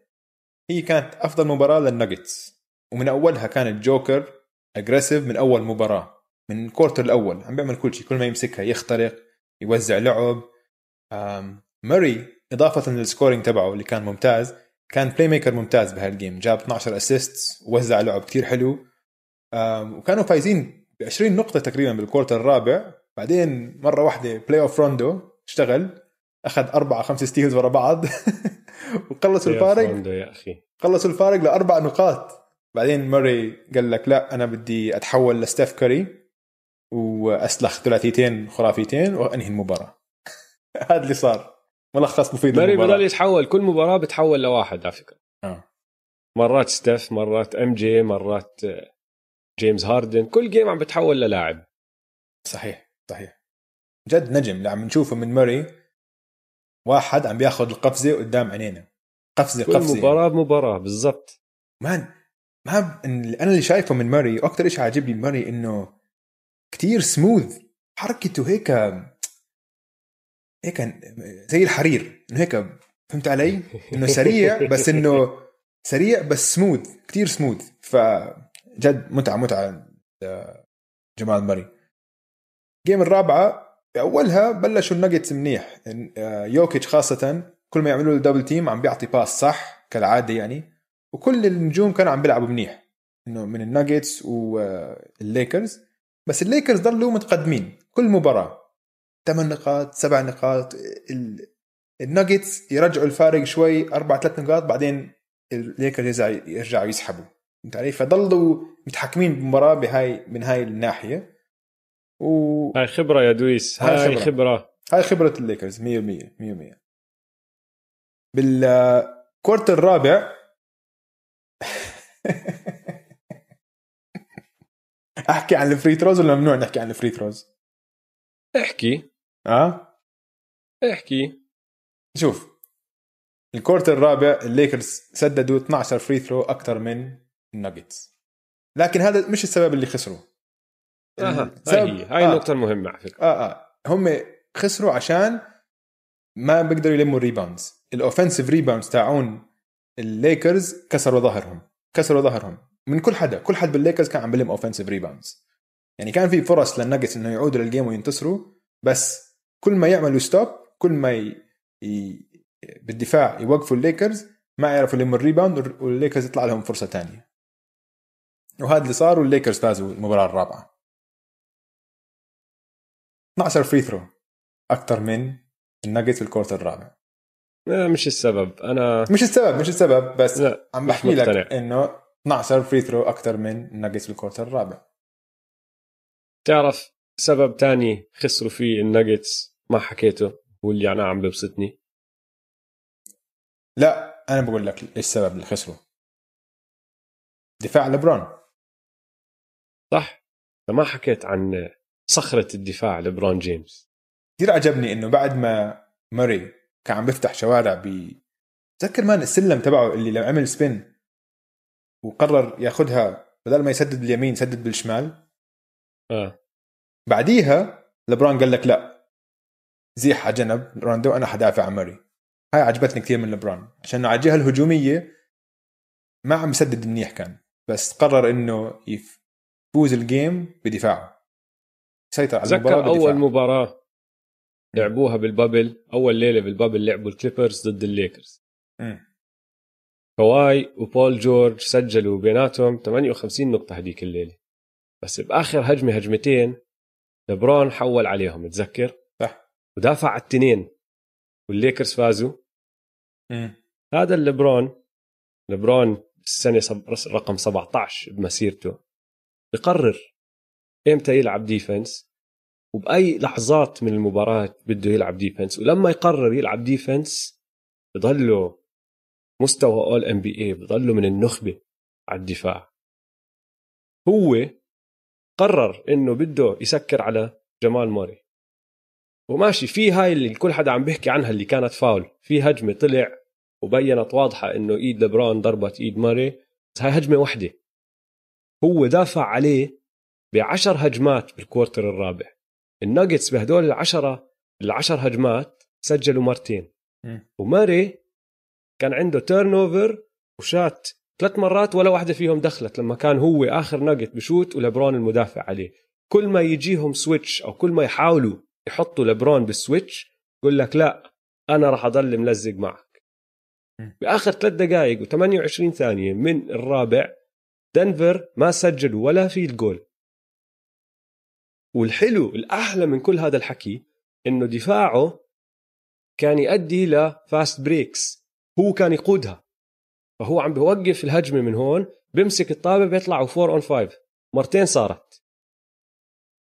هي كانت أفضل مباراة للناجتس ومن أولها كان الجوكر aggressive من أول مباراة من ال quarter الأول عم بيعمل كل شيء كل ما يمسكها يخترق يوزع لعب. ماري إضافة لل scoring تبعه اللي كان ممتاز كان playmaker ممتاز بهال game جاب 12 assist ووزع لعب كتير حلو. وكانوا فايزين ب 20 نقطة تقريبا بال quarter الرابع بعدين مرة واحدة playoff روندو اشتغل. أخذ اربعه خمس steals ورا بعض. وخلصوا الفارق. يا أخي. خلصوا الفارق لأربع نقاط. بعدين ماري قال لك لا أنا بدي أتحول لستيف كاري وأسلخ ثلاثيتين خرافيتين وأنهي المباراة. هذا اللي صار. ملخص مفيد ماري. بضل يتحول كل مباراة بتحول لواحد على فكرة. آه. مرات ستيف مرات إم جي مرات جيمس هاردن. كل game عم بتحول للاعب. صحيح صحيح. جد نجم. اللي عم نشوفه من ماري واحد عم بياخذ القفزة قدام عينينا. قفزة كل قفزة. مباراة بمباراة بالضبط. مان ما أنا اللي شايفه من ماري وأكثر شيء عاجبني ماري إنه كتير سموث حركته هيك هيك زي الحرير. إنه هيك فهمت علي؟ إنه سريع بس إنه سريع بس سموث كتير سموث فجد متعة متعة جمال ماري. ال game الرابعة باولها بلشوا النجتس منيح. آه، يوكيتش خاصة كل ما يعملوا له double team عم بيعطي pass صح كالعادة يعني وكل النجوم كانوا عم بيلعبوا منيح. إنه من الناجتس والليكرز بس الليكرز ضلوا متقدمين كل مباراة. ثمان نقاط سبع نقاط ال- الناجتس يرجعوا الفارق شوي أربع ثلاث نقاط بعدين الليكرز يرجع يرجعوا يسحبوا. فهمت علي؟ فضلوا متحكمين بالمباراة بهاي من هاي الناحية. وهاي هاي خبرة يا دويس هاي هاي, خبرة. خبرة. خبرة الليكرز 100% 100% بال quarter الرابع أحكي عن ال free throws ولا ممنوع نحكي عن ال free throws؟ احكي. آه؟ احكي. شوف ال quarter الرابع الليكرز سددوا 12 free throw أكثر من الناجتس لكن هذا مش السبب اللي خسروا آها السبب- هاي هاي آه. المهمة على فكرة. آه آه. هم خسروا عشان ما بيقدروا يلموا ال rebounds. ال offensive rebounds تاعون الليكرز كسروا ظهرهم كسروا ظهرهم من كل حدا. كل حد بالليكرز كان عم بلم offensive rebounds. يعني كان في فرص للناجتس إنه يعودوا لل game وينتصروا بس كل ما يعملوا stop كل ما ي... ي... بالدفاع يوقفوا الليكرز ما يعرفوا يلموا ال rebound والليكرز يطلع لهم فرصة تانية. وهذا اللي صار والليكرز فازوا المباراة الرابعة. 12 free throw أكثر من الناجتس في الكوارتر الرابع. مش السبب. أنا مش السبب مش السبب بس لا عم بحكي لك. إنه 12 free throw أكثر من الناجتس في الكورت الرابع. تعرف سبب تاني خسروا فيه الناجتس؟ ما حكيته واللي أنا عم ببسطني. لا أنا بقول لك إيش السبب اللي خسروا. دفاع لبرون صح؟ ما حكيت عن صخرة الدفاع لبرون جيمس. كثير عجبني إنه بعد ما ماري كان عم بيفتح شوارع ب تذكر مان السلم تبعه اللي لو عمل سبين وقرر ياخذها بدل ما يسدد باليمين يسدد بالشمال؟ آه. بعديها لبرون قال لك لا. زيح علي جنب روندو أنا حدافع عن ماري هاي عجبتني كثير من لبرون عشان على الجهة الهجومية ما عم يسدد منيح كان بس قرر إنه يفوز ال game بدفاعه. سيطر على المباراة أول. مباراة لعبوها بال bubble أول ليلة بال bubble لعبوا الكليبرز ضد الليكرز مم. كواي وبول جورج سجلوا بيناتهم 58 نقطة هذيك الليلة بس بآخر هجمة هجمتين لبرون حول عليهم تذكر صح. ودافع على التنتين والليكرز فازوا مم. هذا الليبرون ليبرون السنة رقم 17 بمسيرته بقرر إمتى يلعب defense وبأي لحظات من المباراة بده يلعب defense ولما يقرر يلعب defense بضله مستوى all NBA بضله من النخبة على الدفاع. هو قرر إنه بده يسكر على جمال موري. وماشي في هاي اللي كل حدا عم بيحكي عنها اللي كانت فاول. في هجمة طلع وبينت واضحة إنه إيد لبران ضربت إيد ماري بس هاي هجمة واحدة هو دافع عليه بعشر هجمات بالكوارتر الرابع. الناجتس بهدول العشرة العشر هجمات سجلوا مرتين. وماري كان عنده turnover و shot ثلاث مرات ولا واحدة فيهم دخلت لما كان هو آخر ناجت بشوط ولبرون المدافع عليه. كل ما يجيهم switch أو كل ما يحاولوا يحطوا لبرون بال switch يقول لك لا أنا راح أضل ملزق معك. بآخر ثلاث دقائق و28 ثانية من الرابع دنفر ما سجلوا ولا field goal والحلو الأحلى من كل هذا الحكي إنه دفاعه كان يؤدي ل fast breaks هو كان يقودها. فهو عم بوقف الهجمة من هون بيمسك الطابة بيطلعوا 4 on 5 مرتين صارت.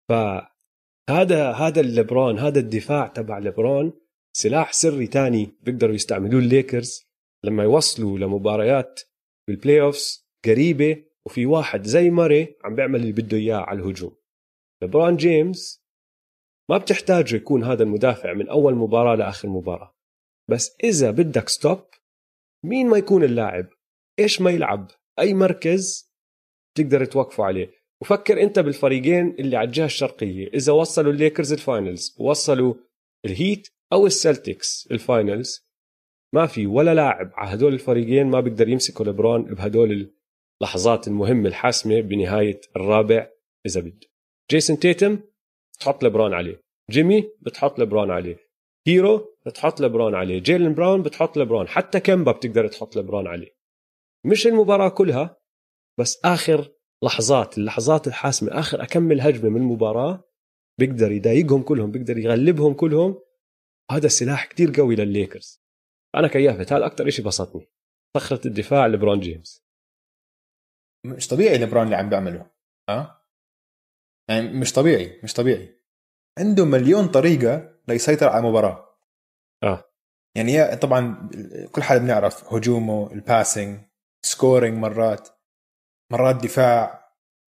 فهذا هذا الليبرون هذا الدفاع تبع ليبرون سلاح سري تاني بيقدروا يستعملوه الليكرز لما يوصلوا لمباريات بال playoffs قريبة وفي واحد زي ماري عم بيعمل اللي بده إياه على الهجوم. ليبرون جيمس ما بتحتاجه يكون هذا المدافع من أول مباراة لآخر مباراة. بس إذا بدك stop مين ما يكون اللاعب؟ إيش ما يلعب؟ أي مركز تقدر توقفوا عليه. وفكر أنت بالفريقين اللي على الجهة الشرقية. إذا وصلوا الليكرز ال finals ووصلوا الهيت أو السلتكس ال finals ما في ولا لاعب على هدول الفريقين ما بيقدر يمسكوا لبرون بهدول اللحظات المهمة الحاسمة بنهاية الرابع إذا بده. جيسون تيتم تحط لبرون عليه. جيمي بتحط لبرون عليه. هيرو بتحط لبرون عليه. جيلن براون بتحط لبرون حتى كمبا بتقدر تحط لبرون عليه. مش المباراة كلها بس آخر لحظات اللحظات الحاسمة آخر أكمل هجمة من المباراة بيقدر يضايقهم كلهم بيقدر يغلبهم كلهم. هذا السلاح كتير قوي للليكرز. أنا كيافت هذا أكتر إشي بسطني. صخرة الدفاع لبرون جيمس. مش طبيعي لبرون اللي عم بيعمله ها؟ يعني مش طبيعي مش طبيعي. عنده مليون طريقة ليسيطر على مباراه آه. يعني هي طبعا كل حدا بنعرف هجومه ال passing scoring مرات مرات دفاع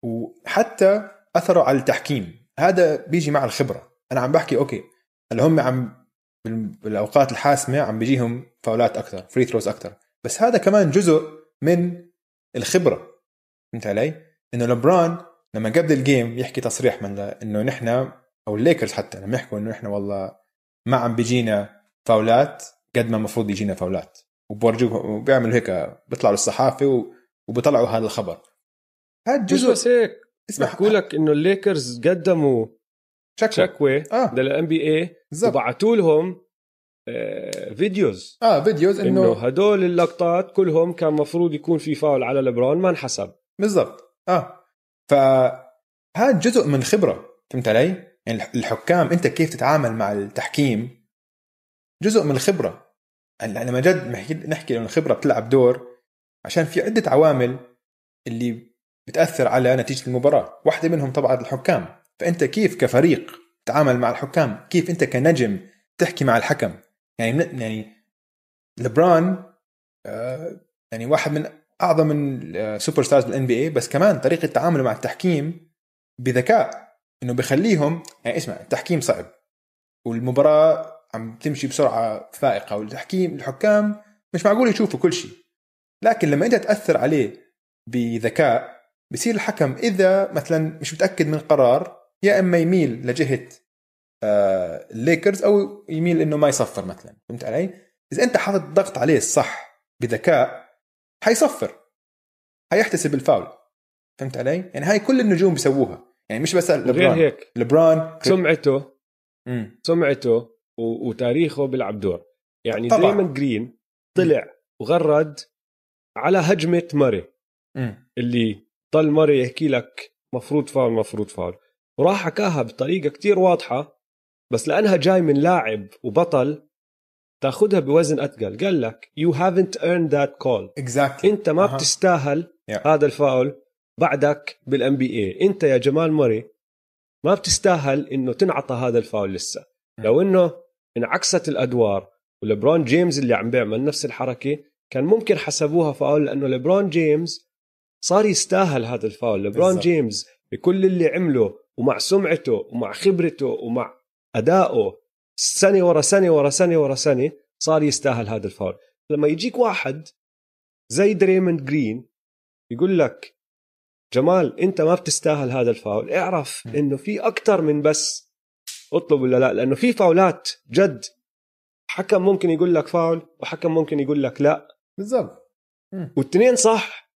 وحتى أثره على التحكيم. هذا بيجي مع الخبرة. أنا عم بحكي okay اللي هم عم بال- بالأوقات الحاسمة عم بيجيهم فاولات أكثر free throws أكثر بس هذا كمان جزء من الخبرة. فهمت علي؟ إنه لبرون لما قبل ال game يحكي تصريح من إنه نحن أو الليكرز حتى لما يحكوا إنه نحن والله ما عم بيجينا فاولات قد ما المفروض يجينا فاولات. وبورجوه وبيعملوا هيك بيطلعوا للصحافة وبيطلعوا هذا الخبر. مش جزء بس هيك اسمع بحكوا لك إنه الليكرز قدموا شكوى. شكوى آه. لل NBA وبعتوا لهم آه، videos آه videos انه إنه هدول اللقطات كلهم كان مفروض يكون في فاول على لبرون ما انحسب. بالضبط. آه. فهذا جزء من الخبره فهمت علي؟ يعني الحكام أنت كيف تتعامل مع التحكيم؟ جزء من الخبرة. يعني لما جد نحكي نحكي إنه الخبرة بتلعب دور عشان في عدة عوامل اللي بتأثر على نتيجة المباراة، واحدة منهم طبعا الحكام، فأنت كيف كفريق تتعامل مع الحكام، كيف أنت كنجم تحكي مع الحكم، يعني يعني لبرون آه، يعني واحد من أعظم ال superstars بال NBA بس كمان طريقة تعامله مع التحكيم بذكاء إنه بخليهم يعني اسمع التحكيم صعب. والمباراة عم تمشي بسرعة فائقة والتحكيم الحكام مش معقول يشوفوا كل شيء. لكن لما إنت تأثر عليه بذكاء بصير الحكم إذا مثلا مش متأكد من قرار يا إما يميل لجهة آه، الليكرز أو يميل إنه ما يصفر مثلا. فهمت علي؟ إذا أنت حاطط ضغط عليه الصح بذكاء حيصفر حيحتسب الفاول فهمت علي؟ يعني هاي كل النجوم بيسووها يعني مش بس غير لبران هيك لبران سمعته مم. سمعته و- وتاريخه بيلعب دور يعني طبعاً. دريموند جرين طلع وغرد على هجمة ماري مم. اللي ضل ماري يحكي لك مفروض فاول مفروض فاول وراح حكاها بطريقة كتير واضحة بس لأنها جاي من لاعب وبطل تاخذها بوزن اثقل قال لك you haven't earned that call exactly أنت ما أها. بتستاهل Yeah. هذا الفاول بعدك بال NBA أنت يا جمال موري ما بتستاهل إنه تنعطى هذا الفاول لسه. لو إنه انعكست الأدوار ولبرون جيمس اللي عم بيعمل نفس الحركة كان ممكن حسبوها فاول لأنه لبرون جيمس صار يستاهل هذا الفاول. لبرون. جيمس بكل اللي عمله ومع سمعته ومع خبرته ومع أدائه سنة ورا سنة ورا سنة ورا سنة صار يستاهل هذا الفاول. لما يجيك واحد زي دريموند جرين يقول لك جمال أنت ما بتستاهل هذا الفاول. اعرف. إنه في أكثر من بس اطلب ولا لا؟ لأنه في فاولات جد. حكم ممكن يقول لك فاول وحكم ممكن يقول لك لا. بالضبط. والتنين صح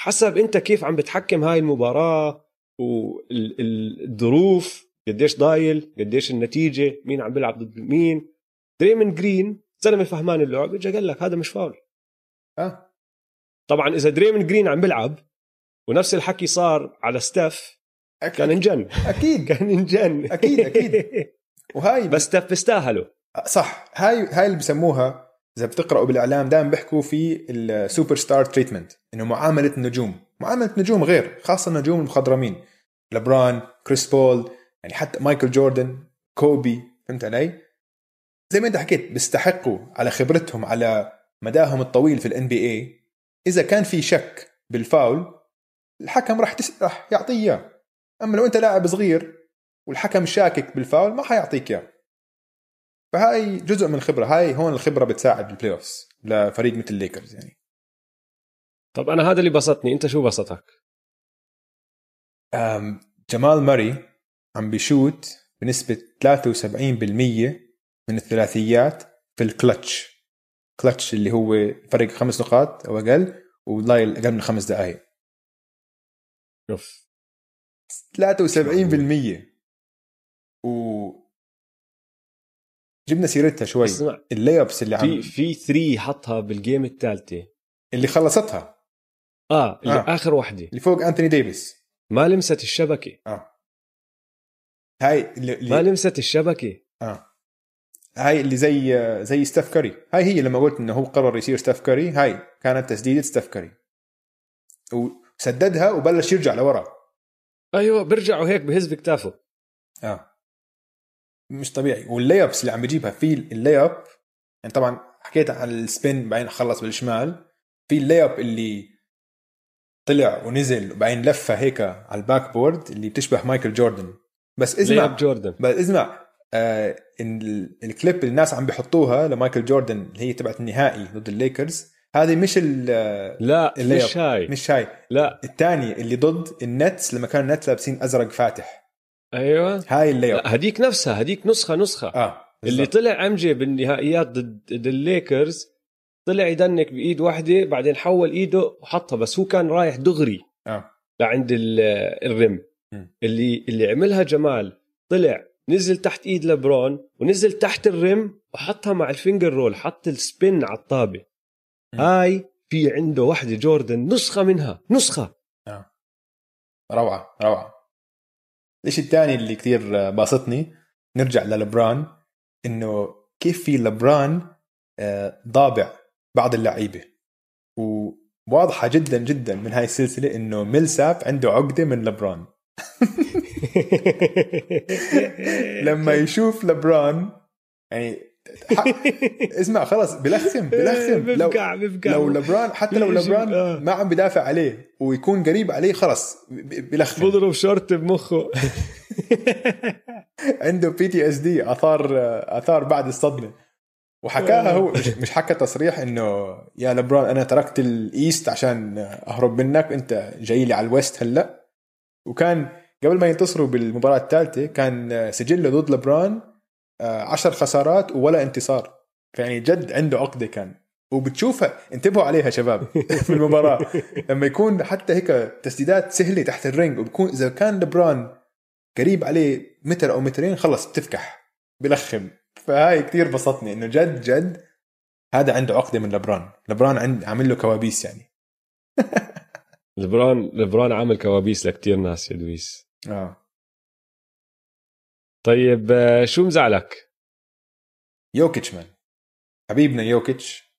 حسب أنت كيف عم بتحكم هاي المباراة والظروف قديش ضايل قديش النتيجة مين عم بيلعب ضد مين. دريمن جرين زلمه فهمان اللعب اجى قال لك هذا مش فاول. آه. طبعا إذا دريموند جرين عم بيلعب ونفس الحكي صار على ستيف كان أكيد انجن. أكيد. كان انجن. أكيد، أكيد. وهاي بس ستيف بيستاهلوا. صح. هاي هاي اللي بسموها إذا بتقرأوا بالإعلام دائما بيحكوا في ال superstar treatment إنه معاملة النجوم. معاملة نجوم غير خاصة النجوم المخضرمين. لبران كريس بول يعني حتى مايكل جوردن كوبي فهمت علي؟ زي ما انت حكيت بيستحقوا على خبرتهم على مداهم الطويل في ال NBA إذا كان في شك بالفاول الحكم راح تس... راح يعطيه إياه. أما لو أنت لاعب صغير والحكم شاكك بالفاول ما حيعطيك إياه. فهاي جزء من الخبرة. هاي هون الخبرة بتساعد بال playoffs لفريق مثل الليكرز يعني. طب أنا هذا اللي بسطني. أنت شو بسطك؟ جمال موراي عم بيشوت بنسبة 73% من الثلاثيات في ال clutch. clutch اللي هو فرق خمس نقاط أو أقل وضايل أقل من خمس دقائق اوف 73% و جبنا سيرتها شوي. ال layups اللي عم في في 3 حطها بال game الثالثة. اللي خلصتها. آه اللي. آه. آخر وحدة. اللي فوق أنتوني ديفيس. ما لمست الشبكة. آه. هاي اللي, ما لمست الشبكة. آه. هاي اللي زي زي ستيف كاري. هاي هي لما قلت إنه هو قرر يصير ستيف كاري هاي كانت تسديدة ستيف كاري. وسددها وبلش يرجع لورا. أيوه بيرجعوا هيك بهز بكتافه. آه. مش طبيعي. وال layups اللي عم بيجيبها في ال layup يعني طبعا حكيت عن ال spin بعدين خلص بالشمال. في ال layup اللي طلع ونزل وبعدين لفه هيك على ال backboard اللي بتشبه مايكل جوردن. بس اسمع جوردن بس اسمع آه الكليب اللي الناس عم بيحطوها لمايكل جوردن اللي هي تبعت النهائي ضد الليكرز هذه مش ال- لا. مش هاي. مش هاي. لا. الثانية اللي ضد النتس لما كان النتس لابسين أزرق فاتح. أيوه. هاي اللي لا هديك نفسها هديك نسخة نسخة. آه اللي بالضبط. طلع MJ بالنهائيات ضد الليكرز طلع ي dunk بإيد واحدة بعدين حول إيده وحطها بس هو كان رايح دغري. آه. لعند ال- ال rim. اللي اللي عملها جمال. طلع نزل تحت إيد لبرون ونزل تحت ال rim وحطها مع ال finger roll حط ال spin على الطابة. هاي في عنده واحدة جوردن نسخة منها نسخة. روعة روعة. الشيء الثاني اللي كثير باسطني نرجع للبران إنه كيف في لبران آه، ضابع بعض اللعيبة. وواضحة جدا جدا من هاي السلسلة إنه ميلساب عنده عقدة من لبران لما يشوف لبران يعني اسمع خلص بلخم بلخم لو بفقع لو لبران حتى لو لبران آه. ما عم بدافع عليه ويكون قريب عليه خلص بلخم بضرب شورت بمخه. عنده PTSD آثار آثار بعد الصدمة. وحكاها هو مش, مش حكى تصريح إنه يا لبران أنا تركت ال East عشان أهرب منك أنت جاي لي على ال West هلأ. وكان قبل ما ينتصروا بالمباراة الثالثة كان سجله ضد لبران آه، عشر خسارات ولا انتصار. فيعني جد عنده عقدة كان. وبتشوفها انتبهوا عليها شباب في المباراة. لما يكون حتى هيك تسديدات سهلة تحت ال ring وبكون إذا كان لبران قريب عليه متر أو مترين خلص بتفكح بلخم. فهاي كتير بسطني إنه جد جد هذا عنده عقدة من لبران لبران عامل له كوابيس يعني. لبران لبران عامل كوابيس لكتير ناس يا دويس. آه. طيب آه، شو مزعلك؟ يوكيتش man. حبيبنا يوكيتش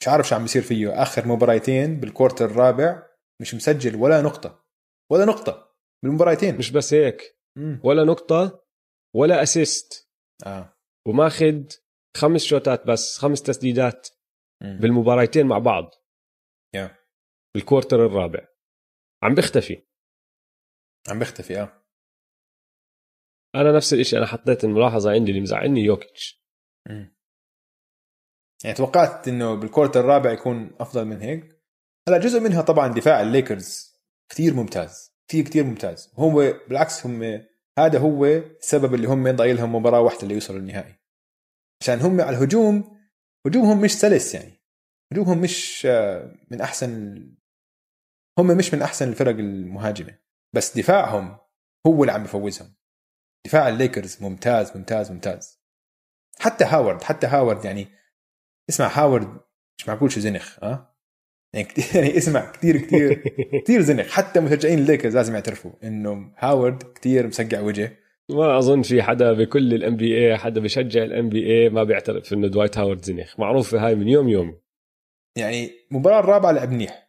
مش عارف شو عم بيصير فيه. آخر مباراتين بال quarter الرابع مش مسجل ولا نقطة. ولا نقطة بالمباراتين مش بس هيك. مم. ولا نقطة ولا assist آه. وماخذ خمس شوتات بس خمس تسديدات مم. بالمباراتين مع بعض. بال quarter الرابع. عم بيختفي عم بيختفي آه. أنا نفس الشيء أنا حطيت الملاحظة عندي اللي مزعلني يوكيتش. مم. يعني توقعت إنه بال quarter الرابع يكون أفضل من هيك. هلا جزء منها طبعا دفاع الليكرز كثير ممتاز كثير كثير ممتاز. هو بالعكس هم هذا هو السبب اللي هم ضايل لهم مباراة واحدة اللي يوصلوا النهائي عشان هم على الهجوم هجومهم مش سلس يعني. هجومهم مش آه، من أحسن هم مش من أحسن الفرق المهاجمة بس دفاعهم هو اللي عم بفوزهم دفاع الليكرز ممتاز ممتاز ممتاز. حتى هاورد حتى هاورد يعني اسمع هاورد مش معقول شو زنخ آه يعني كتير يعني اسمع كثير كثير كثير زنخ. حتى مشجعين الليكرز لازم يعترفوا إنه هاورد كثير مسقع وجه. ما أظن في حدا بكل ال NBA حدا بشجع ال NBA ما بيعترف إنه دوايت هاورد زنخ. معروفه هاي من يوم يوم. يعني المباراه الرابعة لعب منيح.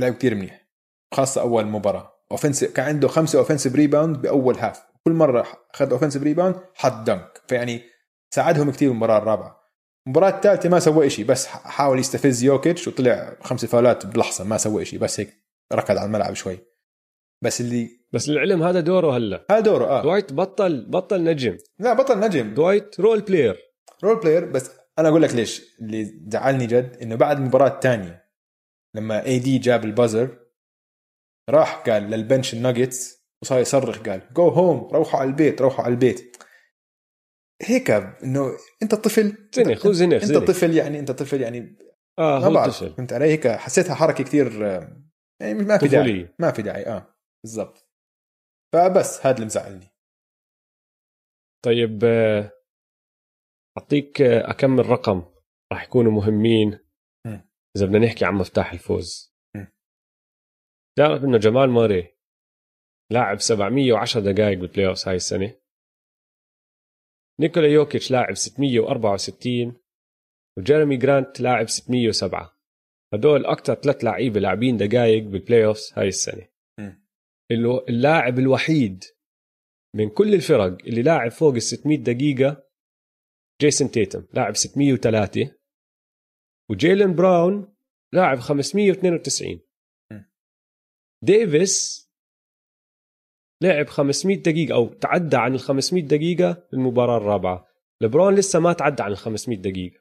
لعب كثير منيح خاصة أول مباراة. offensive كان عنده خمسة offensive rebound بأول half كل مرة اخذ offensive rebound حط dunk فيعني ساعدهم كثير المباراة الرابعة. المباراة الثالثة ما سوى شيء بس حاول يستفز يوكيتش وطلع خمس فاولات بلحظة ما سوى شيء بس هيك ركض على الملعب شوي. بس اللي بس العلم هذا دوره هلا. هذا دوره آه. دوايت بطل بطل نجم. لا بطل نجم. دوايت role player role player بس أنا أقول لك ليش. اللي زعلني جد إنه بعد المباراة الثانية لما اي دي جاب البازر راح قال للبنش الناجتس وصار يصرخ قال جو هوم روحوا على البيت روحوا على البيت. هيك إنه أنت طفل زنخ زنخ أنت. طفل يعني أنت طفل يعني آه ما بعرف. فهمت علي؟ هيك حسيتها حركة كثير يعني ما في داعي. ما في داعي. آه بالضبط. فبس هذا اللي مزعلني. طيب آه، أعطيك آه، اكمل رقم راح يكونوا مهمين. إذا بدنا نحكي عن مفتاح الفوز. مم. تعرف إنه جمال موري لاعب 710 دقائق بال playoff هاي السنة. نيكولا يوكيتش لاعب 664 وجيرمي جرانت لاعب 607 هدول أكثر ثلاث لعيبة لاعبين دقائق بال playoff هاي السنة. اللي اللاعب الوحيد من كل الفرق اللي لاعب فوق ال 600 دقيقة جيسون تيتوم لاعب 603 وجيلن براون لاعب 592 مم. ديفيس لعب 500 دقيقة أو تعدى عن ال 500 دقيقة بالمباراة الرابعة. لبرون لسه ما تعدى عن ال 500 دقيقة.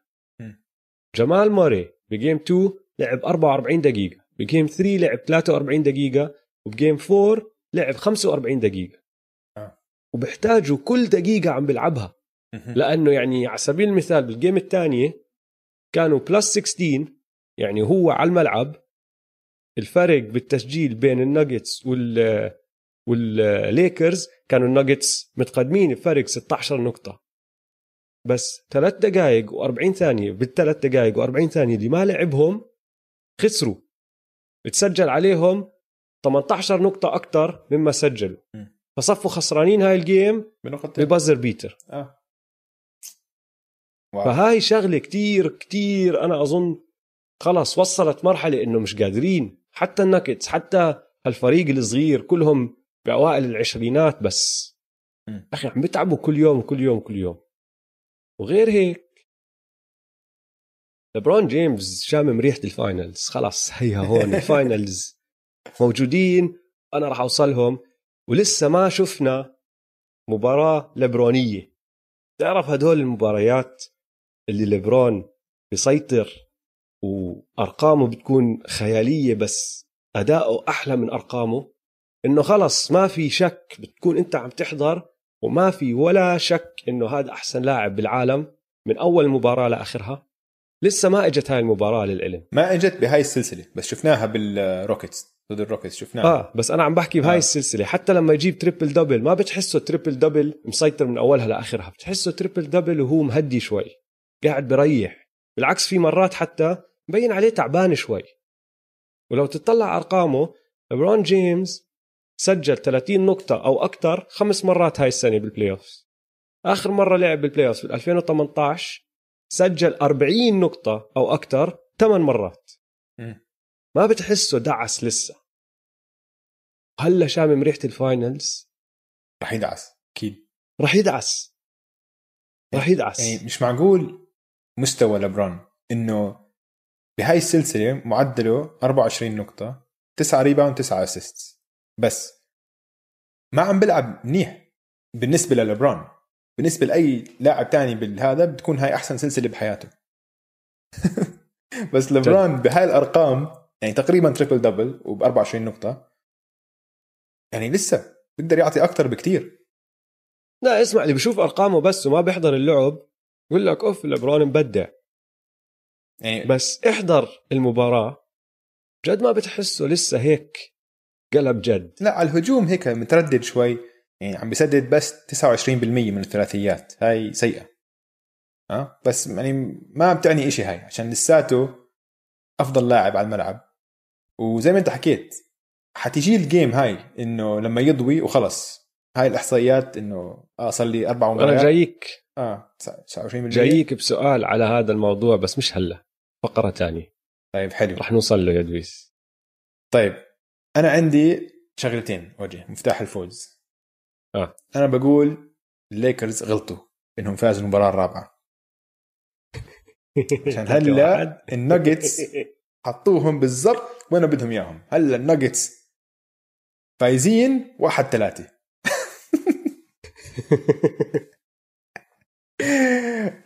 جمال موري ب game 2 لعب 44 دقيقة. ب game 3 لعب 43 دقيقة. وب game 4 لعب 45 دقيقة. آه. وبحتاجوا كل دقيقة عم بيلعبها. لأنه يعني على سبيل المثال بال game الثانية كانوا plus 16 يعني هو على الملعب. الفرق بالتسجيل بين الناجتس وال والليكرز كانوا الناجتس متقدمين بفرق 16 نقطة. بس ثلاث دقائق و40 ثانية بالثلاث دقائق و40 ثانية اللي ما لعبهم خسروا. بتسجل عليهم 18 نقطة أكثر مما سجلوا. فصفوا خسرانين هاي ال game بنقطتين ب buzzer beater. آه. wow. فهاي شغلة كتير كتير أنا أظن خلص وصلت مرحلة إنه مش قادرين. حتى الناجتس حتى هالفريق الصغير كلهم بأوائل العشرينات بس. أخي عم بيتعبوا كل يوم كل يوم كل يوم. وغير هيك لبرون جيمس شامم ريحة ال finals. خلص هيها هون ال finals موجودين أنا راح أوصلهم. ولسه ما شفنا مباراة لبرونيه تعرف هدول المباريات اللي ليبرون بيسيطر وأرقامه بتكون خيالية بس أداؤه أحلى من أرقامه إنه خلص ما في شك بتكون أنت عم تحضر وما في ولا شك إنه هذا أحسن لاعب بالعالم من أول مباراة لآخرها. لسه ما إجت هاي المباراة للعلم ما إجت بهاي السلسلة بس شفناها بالروكيتس ضد الروكيتس شفناها. آه بس أنا عم بحكي بهاي آه. السلسلة حتى لما يجيب triple double ما بتحسه triple double مسيطر من أولها لآخرها بتحسه triple double وهو مهدي شوي. قاعد بريح. بالعكس في مرات حتى مبين عليه تعبان شوي. ولو تطلع أرقامه لبرون جيمس سجل 30 نقطة أو أكثر خمس مرات هاي السنة بال playoff آخر مرة لعب بال playoff بال 2018 سجل 40 نقطة أو أكثر ثمان مرات. ما بتحسه دعس لسه. هلا شامم ريحة ال finals رح يدعس أكيد. رح يدعس. رح يدعس. يعني مش معقول مستوى لبرون. إنه بهاي السلسلة معدله 24 نقطة 9 rebound 9 assist بس ما عم بلعب منيح بالنسبة للبرون. بالنسبة لأي لاعب تاني بالهذا بتكون هاي أحسن سلسلة بحياته. بس لبرون بهاي الأرقام يعني تقريبا triple double وب 24 نقطة يعني لسه بيقدر يعطي أكثر بكتير. لا اسمع اللي بشوف أرقامه بس وما بيحضر اللعب. يقول لك أوف لبرون مبدع. يعني بس احضر المباراة. جد ما بتحسه لسه هيك قلب جد. لا على الهجوم هيك متردد شوي. يعني عم بسدد بس 29% من الثلاثيات. هاي سيئة. ها بس يعني ما بتعني إشي هاي. عشان لساته أفضل لاعب على الملعب. وزي ما أنت حكيت حتيجي الجيم هاي إنه لما يضوي وخلص. هاي الإحصائيات إنه آه صار لي أربع أنا مباريات. جايك. آه 29% جايك بسؤال على هذا الموضوع بس مش هلا فقرة تانية طيب حلو. رح نوصل له يا دويس. طيب أنا عندي شغلتين وجه مفتاح الفوز. آه. أنا بقول الليكرز غلطوا إنهم فازوا المباراة الرابعة. عشان هلا الناجتس حطوهم بالضبط وين بدهم إياهم. هلا الناجتس فايزين واحد ثلاثة.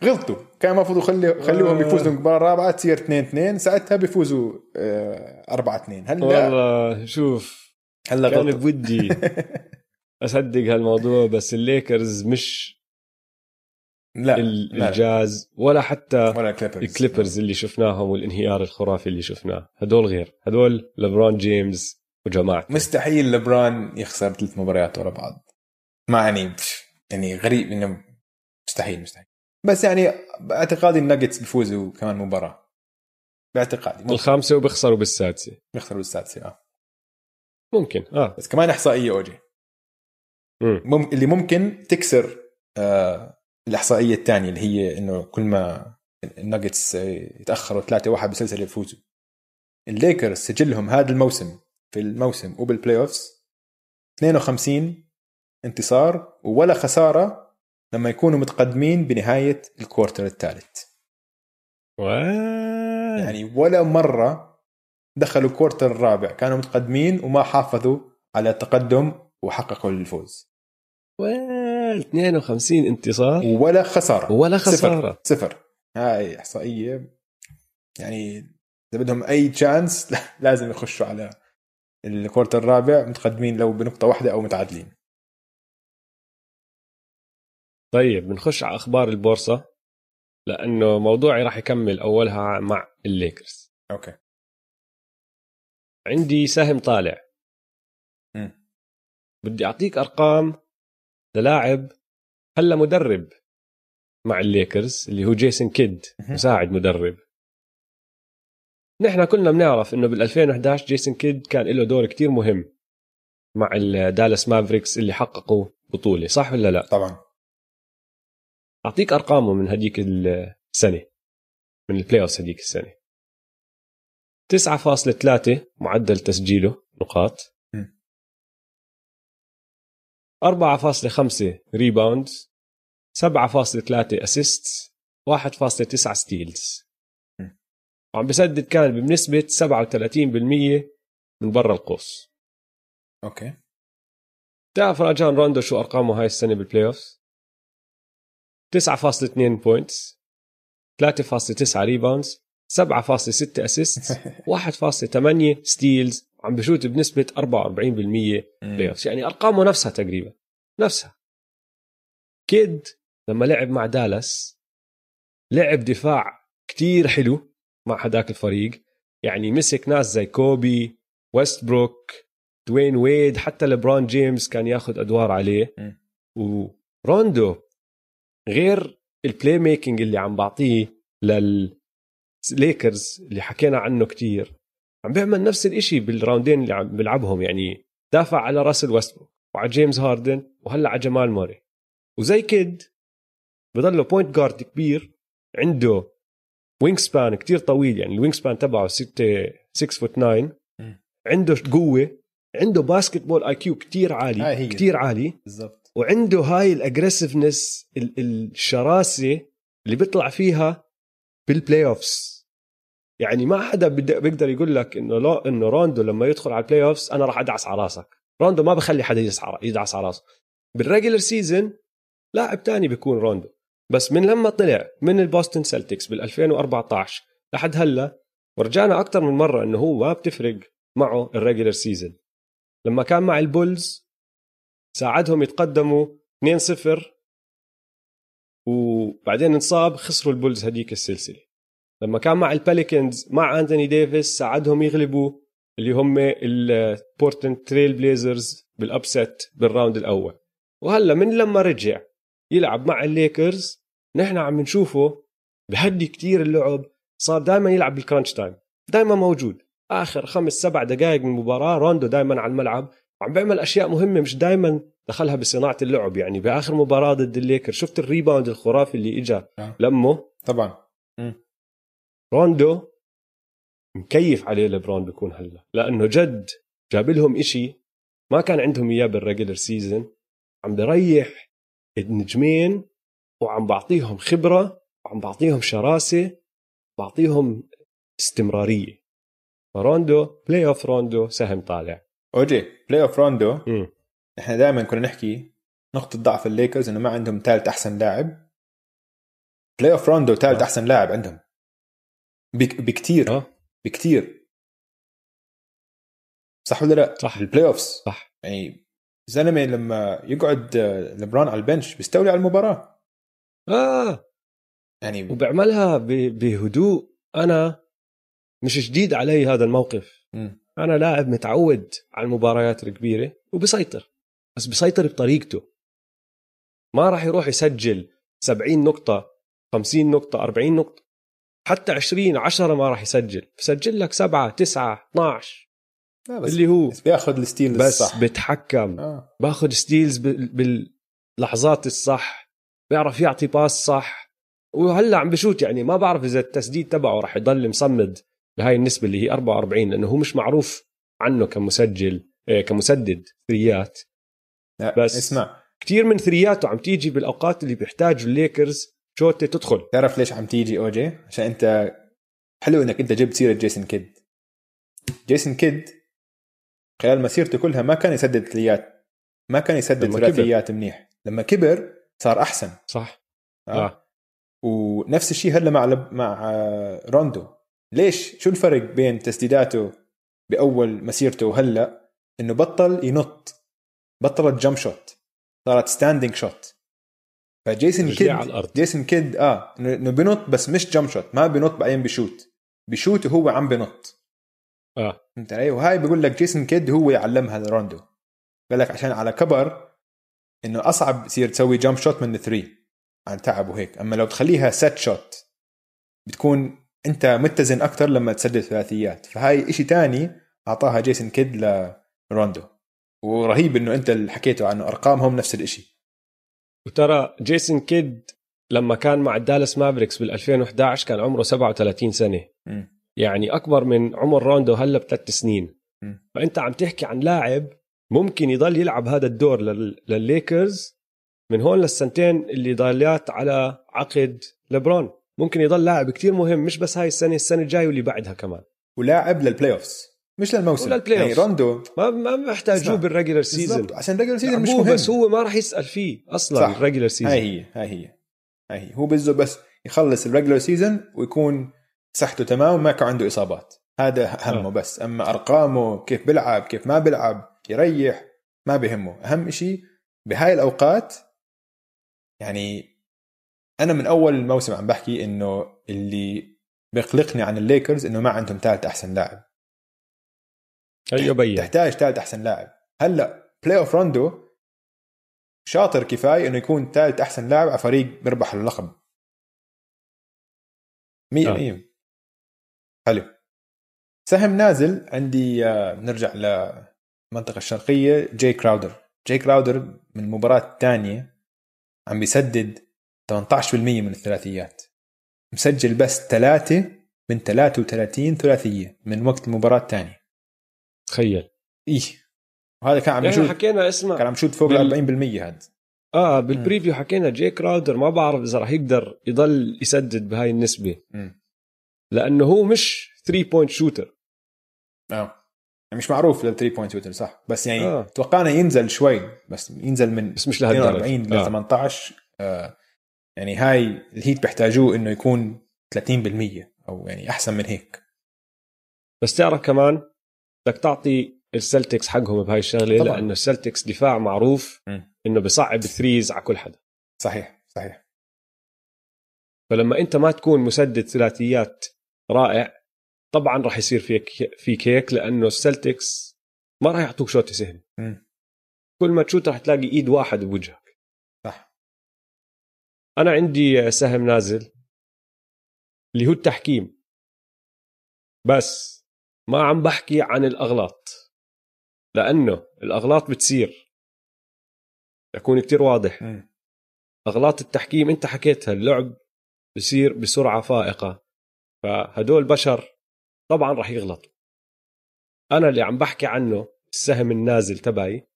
غلطوا. كان المفروض يخلي خلوهم يفوزوا المباراة الرابعة تصير 2 2 ساعتها بيفوزوا 4 2 هلا والله شوف هلا كان بودي أصدق هالموضوع بس الليكرز مش لا ال- لا الجاز ولا حتى ولا كليبرز الكليبرز اللي شفناهم والانهيار الخرافي اللي شفناه. هدول غير. هدول لبرون جيمس وجماعته. مستحيل لبرون يخسر ثلاث مباريات ورا بعض. ما يعني يعني غريب إنه مستحيل مستحيل. بس يعني باعتقادي الناجتس بيفوزوا كمان مباراة. باعتقادي. ممكن. الخامسة وبيخسروا بالسادسة. يخسروا السادسه آه. ممكن آه. بس كمان إحصائية أوجي. مم. اللي ممكن تكسر آه الإحصائية الثانية اللي هي إنه كل ما الناجتس يتأخروا 3 1 بسلسلة يفوزوا الليكرز سجلهم هذا الموسم في الموسم وبال playoffs 52 انتصار ولا خسارة لما يكونوا متقدمين بنهاية ال quarter الثالث. يعني ولا مرة دخلوا ال quarter الرابع كانوا متقدمين وما حافظوا على التقدم وحققوا الفوز. و... 52 انتصار؟ ولا خسارة. ولا صفر. خسارة. صفر. هاي إحصائية. يعني إذا بدهم أي chance لازم يخشوا على ال quarter الرابع متقدمين لو بنقطة واحدة أو متعادلين. طيب بنخش على أخبار البورصة. لأنه موضوعي راح يكمل أولها مع الليكرز. okay. عندي سهم طالع. مم. بدي أعطيك أرقام للاعب هلا مدرب مع الليكرز اللي هو جيسون كيد. مساعد مدرب. نحن كلنا بنعرف إنه بال 2011 جيسون كيد كان له دور كتير مهم مع الدالاس مافريكس اللي حققوا بطولة صح ولا لا؟ طبعا. أعطيك أرقامه من هديك السنة من ال playoff هديك السنة. 9.3 معدل تسجيله نقاط. م. 4.5 rebound 7.3 assist 1.9 steals. وعم بسدد كان بنسبة 37% من برا القوس. okay. تعرف راجان روندو شو أرقامه هاي السنة بال playoff 9.2 points 3.9 rebounds 7.6 assist 1.8 steals عم بشوت بنسبة 44% playoff يعني أرقامه نفسها تقريبا نفسها. كيد لما لعب مع دالاس لعب دفاع كتير حلو مع هداك الفريق. يعني مسك ناس زي كوبي ويستبروك دوين ويد حتى لبرون جيمس كان ياخذ أدوار عليه. وروندو غير ال playmaking اللي عم بعطيه للليكرز اللي حكينا عنه كتير عم بيعمل نفس الإشي بال round ين اللي عم بيلعبهم يعني دافع على راسل ويستبروك وعلى جيمس هاردن وهلأ على جمال موراي وزي كيد بضله point guard كبير عنده wingspan كتير طويل يعني ال wingspan تبعه 6 6 foot 9 مم. عنده قوة عنده basketball IQ كثير عالي هي. كثير عالي بالضبط وعنده هاي ال aggressiveness الشراسة اللي بيطلع فيها بال playoffs يعني ما حدا بيقدر يقول لك إنه لو إنه روندو لما يدخل على ال playoff س أنا راح أدعس على راسك. روندو ما بخلي حدا يدعس على راسه. بال regular season لاعب تاني بيكون روندو. بس من لما طلع من البوستن سلتكس بال 2014 لحد هلا ورجعنا أكثر من مرة إنه هو ما بتفرق معه ال regular season لما كان مع البولز ساعدهم يتقدموا 2-0 وبعدين انصاب خسروا البولز هديك السلسلة. لما كان مع البيليكنز مع أنتوني ديفيس ساعدهم يغلبوا اللي هم البورتلاند تريل بليزرز بال upset بال round الأول. وهلا من لما رجع يلعب مع الليكرز نحن عم نشوفه بهدي كتير اللعب صار دائما يلعب بال crunch time دائما موجود. آخر خمس سبع دقائق من المباراة روندو دائما على الملعب. وعم بيعمل أشياء مهمة مش دائما دخلها بصناعة اللعب يعني بآخر مباراة ضد الليكر. شفت ال rebound الخرافي اللي اجى آه. لمه؟ طبعا. روندو مكيف عليه لبرون بيكون هلأ لأنه جد جاب لهم إشي ما كان عندهم إياه بال regular season عم بريح النجمين وعم بعطيهم خبرة وعم بعطيهم شراسة بعطيهم استمرارية. فروندو playoff روندو سهم طالع. اوجي playoff روندو مم. إحنا دائما كنا نحكي نقطة ضعف الليكرز إنه ما عندهم ثالث أحسن لاعب بلاي اوف روندو ثالث آه. أحسن لاعب عندهم بك بكتير آه بكتير صح ولا لا؟ صح. ال playoffs صح يعني زلمة لما يقعد آه، لبرون على ال bench بيستولي على المباراة آه يعني وبعملها ب- بهدوء أنا مش جديد علي هذا الموقف مم. أنا لاعب متعود على المباريات الكبيرة وبسيطر بس بسيطر بطريقته. ما راح يروح يسجل 70 نقطة 50 نقطة 40 نقطة حتى 20 10 ما راح يسجل. بسجل لك 7 9 12 لا بس اللي هو بس بياخذ ال steal بس الصح. بتحكم. آه. باخذ steals بال- باللحظات الصح بيعرف يعطي pass صح. وهلأ عم بشوت يعني ما بعرف إذا التسديد تبعه راح يضل مصمد. بهاي النسبة اللي هي 44 لأنه هو مش معروف عنه كمسجل آه، كمسدد ثريات. بس- اسمع. كثير من ثرياته عم تيجي بالأوقات اللي بيحتاجوا الليكرز شوتة تدخل. تعرف ليش عم تيجي اوجي عشان أنت حلو إنك أنت جبت سيرة جيسون كيد. جيسون كيد خلال مسيرته كلها ما كان يسدد ثريات ما كان يسدد ثلاثيات منيح. لما كبر صار أحسن. صح. آه. آه. ونفس الشيء هلا مع مع آه، روندو. ليش؟ شو الفرق بين تسديداته بأول مسيرته وهلأ؟ إنه بطل ينط. بطلت jump shot صارت standing shot فجيسون كيد على الأرض. جيسون كيد آه انه بنط بس مش jump shot ما بنط بعدين بشوت. بشوت وهو عم بنط. آه. فهمت علي؟ وهاي بقول لك جيسون كيد هو يعلمها لروندو. قال لك عشان على كبر إنه أصعب يصير تسوي jump shot من ال three عن تعب وهيك. أما لو تخليها set shot بتكون أنت متزن أكثر لما تسدد ثلاثيات فهاي إشي تاني أعطاها جيسون كيد لروندو ورهيب إنه أنت اللي حكيته عنه أرقامهم نفس الإشي. وترى جيسون كيد لما كان مع الدالاس مافريكس بال 2011 كان عمره 37 سنة. مم. يعني أكبر من عمر روندو هلأ بثلاث سنين. مم. فأنت عم تحكي عن لاعب ممكن يضل يلعب هذا الدور لل- للليكرز من هون للسنتين اللي ضاليات على عقد لبرون ممكن يضل لاعب كتير مهم مش بس هاي السنة السنة الجاية واللي بعدها كمان. ولاعب لل play-offs مش للموسم. ولل play يعني. روندو. ما ما محتاجوه بال regular season عشان regular season مش مهم. بس هو ما راح يسأل فيه أصلا صح. ال regular season هاي هي هاي هي. هاي هي. هو بده بس يخلص ال regular season ويكون صحته تمام وما كان عنده إصابات. هذا همه آه. بس. أما أرقامه كيف بيلعب كيف ما بيلعب يريح ما بهمه. أهم شيء بهاي الأوقات يعني أنا من أول الموسم عم بحكي إنه اللي بيقلقني عن الليكرز إنه ما عندهم ثالث أحسن لاعب. هيو بين. تحتاج ثالث أحسن لاعب. هلأ بلاي اوف روندو شاطر كفاية إنه يكون ثالث أحسن لاعب على فريق بيربح اللقب 100 آه. 100 حلو. سهم نازل عندي آه، نرجع للمنطقه الشرقية جاي كراودر جاي كراودر من المباراه الثانية عم بيسدد 18% من الثلاثيات. مسجل بس ثلاثة من 33 ثلاثية من وقت المباراة الثانية. تخيل. إيه. وهذا كان عم يعني يشوت حكينا اسمع كان عم يشوت فوق بال- ال 40% هذا آه بال preview حكينا جاي كراودر ما بعرف إذا راح يقدر يضل يسدد بهاي النسبة. مم. لأنه هو مش 3 point shooter آه. يعني مش معروف لل 3 point shooter صح؟ بس يعني آه. توقعنا ينزل شوي بس ينزل من بس مش لهالدرجة. 42 ل آه. 18 آه. يعني هاي الهيت بيحتاجوه إنه يكون 30% أو يعني أحسن من هيك بس تعرف كمان بدك تعطي السلتكس حقهم بهاي الشغلة طبعاً. لأنه السلتكس دفاع معروف مم. إنه بصعب ال threes على كل حدا صحيح صحيح فلما أنت ما تكون مسدد ثلاثيات رائع طبعا راح يصير فيك فيك هيك لأنه السلتكس ما راح يعطوك شوطه سهله مم. كل ما تشوت راح تلاقي إيد واحد بوجهك أنا عندي سهم نازل اللي هو التحكيم. بس ما عم بحكي عن الأغلاط لأنه الأغلاط بتصير. اكون كتير واضح. مم. أغلاط التحكيم أنت حكيتها اللعب بصير بسرعة فائقة. فهدول بشر طبعا راح يغلطوا. أنا اللي عم بحكي عنه السهم النازل تبعي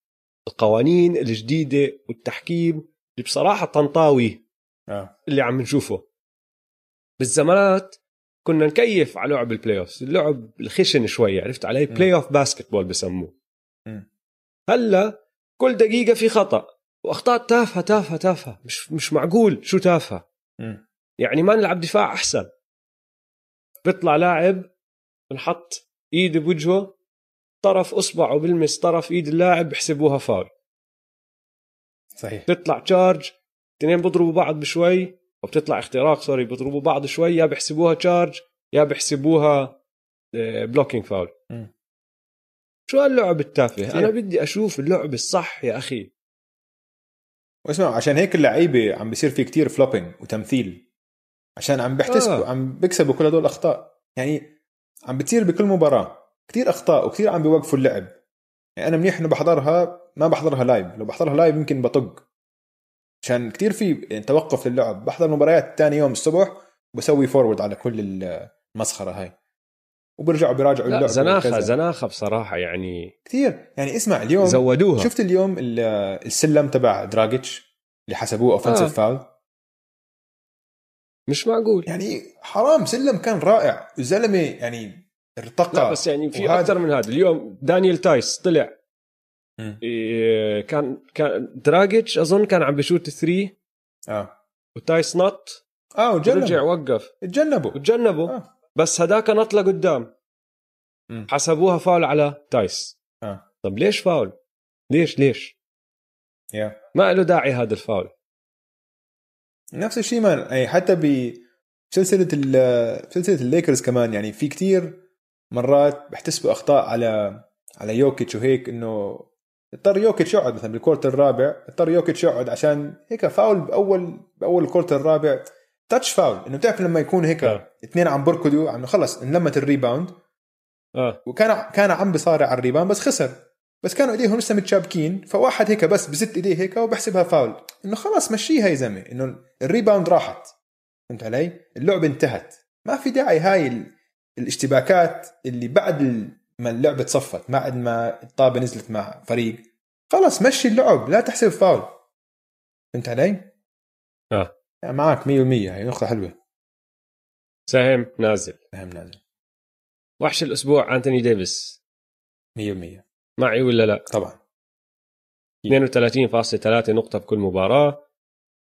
القوانين الجديدة والتحكيم اللي بصراحة طنطاوي. آه. اللي عم نشوفه. بالزمانات كنا نكيف على لعب البلاي اوف اللعب الخشن شوي عرفت علي. play-off basketball بسموه. هلأ كل دقيقة في خطأ وأخطاء تافهة تافهة تافهة. مش مش معقول شو تافهة. يعني ما نلعب دفاع أحسن. بيطلع لاعب بنحط ايده بوجهه طرف أصبعه بلمس طرف إيد اللاعب بحسبوها فاول. صحيح. بتطلع charge اثنين بيضربوا بعض بشوي أو بتطلع اختراق sorry بيضربوا بعض شوي يا بحسبوها charge يا بحسبوها blocking foul مم. شو هاللعب التافه كتير. أنا بدي أشوف اللعب الصح يا أخي واسمع عشان هيك اللعيبة عم بيصير في كتير flopping وتمثيل عشان عم بيحتسبوا. آه. عم بيكسبوا كل هدول الأخطاء يعني عم بتصير بكل مباراة كتير أخطاء وكتير عم بيوقفوا اللعب يعني أنا منيح إنه بحضرها ما بحضرها live لو بحضرها live يمكن بطق عشان كتير في توقف للعب. بحضر مباريات تاني يوم الصبح بسوي forward على كل المسخرة هاي. وبرجعوا بيراجعوا لا اللعب زناخة وكذا. زناخة بصراحة يعني. كثير يعني اسمع اليوم زودوها. شفت اليوم ال- السلم تبع دراجيتش اللي حسبوه offensive آه. فاول مش معقول. يعني حرام سلم كان رائع. الزلمة يعني ارتقى. لا بس يعني في أكثر من هذا. اليوم دانيال تايس طلع. كان كان دراجيتش أظن كان عم بشوت three. آه. وتايس نط آه رجع وجنبوا وقف. تجنبوا وتجنبه آه. بس هداك نط لقدام. حسبوها فاول على تايس. آه. طب ليش فاول؟ ليش ليش؟ يا. ما له داعي هذا الفاول. نفس الشيء man يعني حتى بسلسله ال- سلسلة الليكرز كمان يعني في كتير مرات بيحتسبوا أخطاء على على يوكيتش وهيك إنه اضطر يوكيتش يقعد مثلا بال quarter الرابع اضطر يوكيتش يقعد عشان هيك فاول بأول بأول ال quarter الرابع touch foul إنه بتعرف لما يكون هيك آه. اثنين عم بركضوا عم خلص انلمت ال rebound. آه. وكان كان عم بصارع على ال rebound بس خسر. بس كانوا إيديهم لسه متشابكين فواحد هيك بس بزت إيديه هيك وبحسبها فاول إنه خلص مشيها يا زلمة. إنه ال rebound راحت. فهمت علي؟ اللعبة انتهت. ما في داعي. هاي ال- الاشتباكات اللي بعد ما اللعبة تصفت بعد ما الطابة نزلت مع فريق. خلص مشي اللعب لا تحسب فاول. فهمت علي؟ آه. يعني معك 100% هي نقطة حلوة. سهم نازل. فهم نازل. وحش الأسبوع أنتوني ديفيس. 100% معي ولا لا؟ طبعا. 32.3 نقطة بكل مباراة.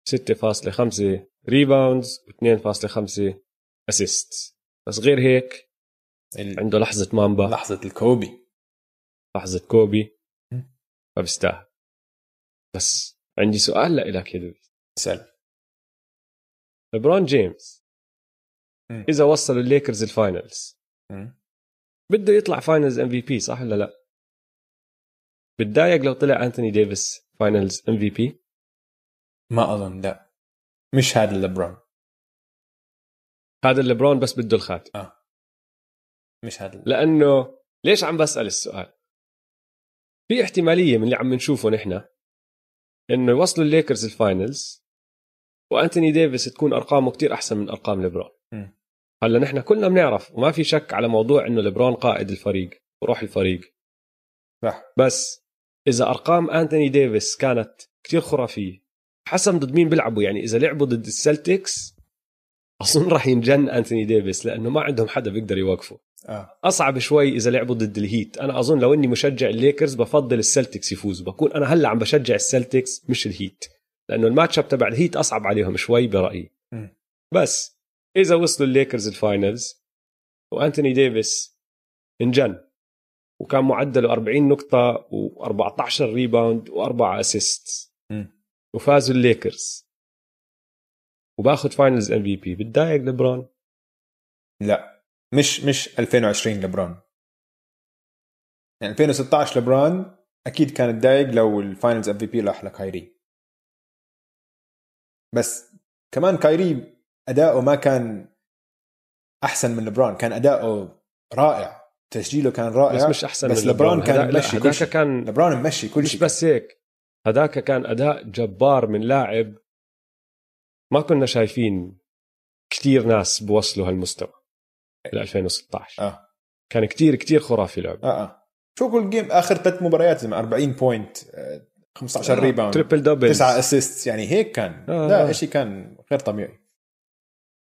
6.5 rebounds و2.5 assist بس غير هيك ال- عنده لحظة مامبا. لحظة الكوبي. لحظة كوبي. فبستاهل بس عندي سؤال لك يا دوبي سل ليبرون جيمس. مم. إذا وصلوا الليكرز ال finals. بده يطلع finals MVP صح ولا لا؟ بتضايق لو طلع أنتوني ديفيس finals MVP؟ ما أظن لا. مش هذا لبرون هذا الليبرون بس بده الخاتم. مش هذا لأنه ليش عم بسأل السؤال؟ في احتمالية من اللي عم نشوفه نحن إنه يوصلوا الليكرز ال finals وأنتوني ديفيس تكون أرقامه كتير أحسن من أرقام ليبرون. هلأ نحن كلنا بنعرف وما في شك على موضوع إنه ليبرون قائد الفريق وروح الفريق. صح. بس إذا أرقام أنتوني ديفيس كانت كتير خرافية حسب ضد مين بيلعبوا؟ يعني إذا لعبوا ضد السلتكس أظن راح ينجن أنتوني ديفيس لأنه ما عندهم حدا بيقدر يوقفه. آه. أصعب شوي إذا لعبوا ضد الهيت. أنا أظن لو إني مشجع الليكرز بفضل السلتكس يفوز. بكون أنا هلأ عم بشجع السلتكس مش الهيت. لأنه ال match up تبع الهيت أصعب عليهم شوي برأيي. مم. بس إذا وصلوا الليكرز ال finals وأنتوني ديفيس انجن وكان معدله 40 نقطة و14 rebound وأربعة assist مم. وفازوا الليكرز. وباخذ finals MVP بتضايق ليبرون؟ لا. مش مش 2020 لبرون. يعني 2016 لبرون أكيد كان تضايق لو ال finals MVP راح لكايري. بس كمان كايري أداؤه ما كان أحسن من لبرون كان أداؤه رائع. تسجيله كان رائع بس مش أحسن بس من لبرون. كان هدا- لا، ممشي كل شيء. كان لبرون ممشي كل مش شيء. بس هيك. هداك كان أداء جبار من لاعب ما كنا شايفين كتير ناس بوصلوا هالمستوى. بال 2016 آه. كان كتير كتير خرافي لعب. آه آه. شو كل game آخر ثلاث مباريات زي ما 40 point آه، 15 rebound triple double تسعة assist يعني هيك كان. آه، لا آه. شيء كان غير طبيعي.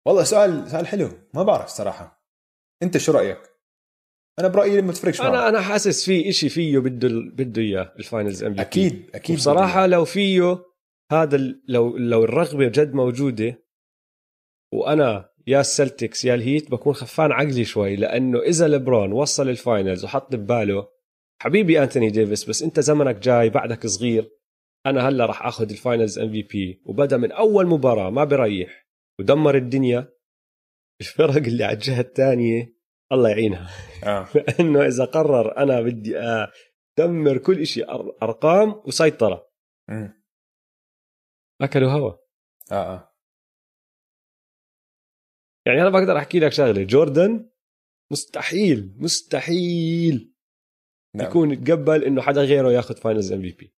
والله سؤال سؤال حلو. ما بعرف صراحة. أنت شو رأيك؟ أنا برأيي ما تفرقش أنا معه أنا حاسس في إشي فيه بده بده إياه ال finals M أكيد أكيد بصراحه لو فيه هذا لو لو الرغبة جد موجودة وأنا يا السلتكس يا الهيت بكون خفان عقلي شوي لأنه إذا لبرون وصل ال finals وحط بباله حبيبي أنتوني ديفيس بس أنت زمنك جاي بعدك صغير أنا هلأ راح آخذ ال finals MVP وبدأ من أول مباراة ما بريح ودمر الدنيا الفرق اللي على الجهة الثانية الله يعينها. آه. لأنه إذا قرر أنا بدي أدمر كل شيء أرقام وسيطرة. أكلوا هوا. آه آه. يعني أنا بقدر أحكي لك شغلة. جوردن مستحيل مستحيل نعم. يكون يتقبل إنه حدا غيره ياخذ finals MVP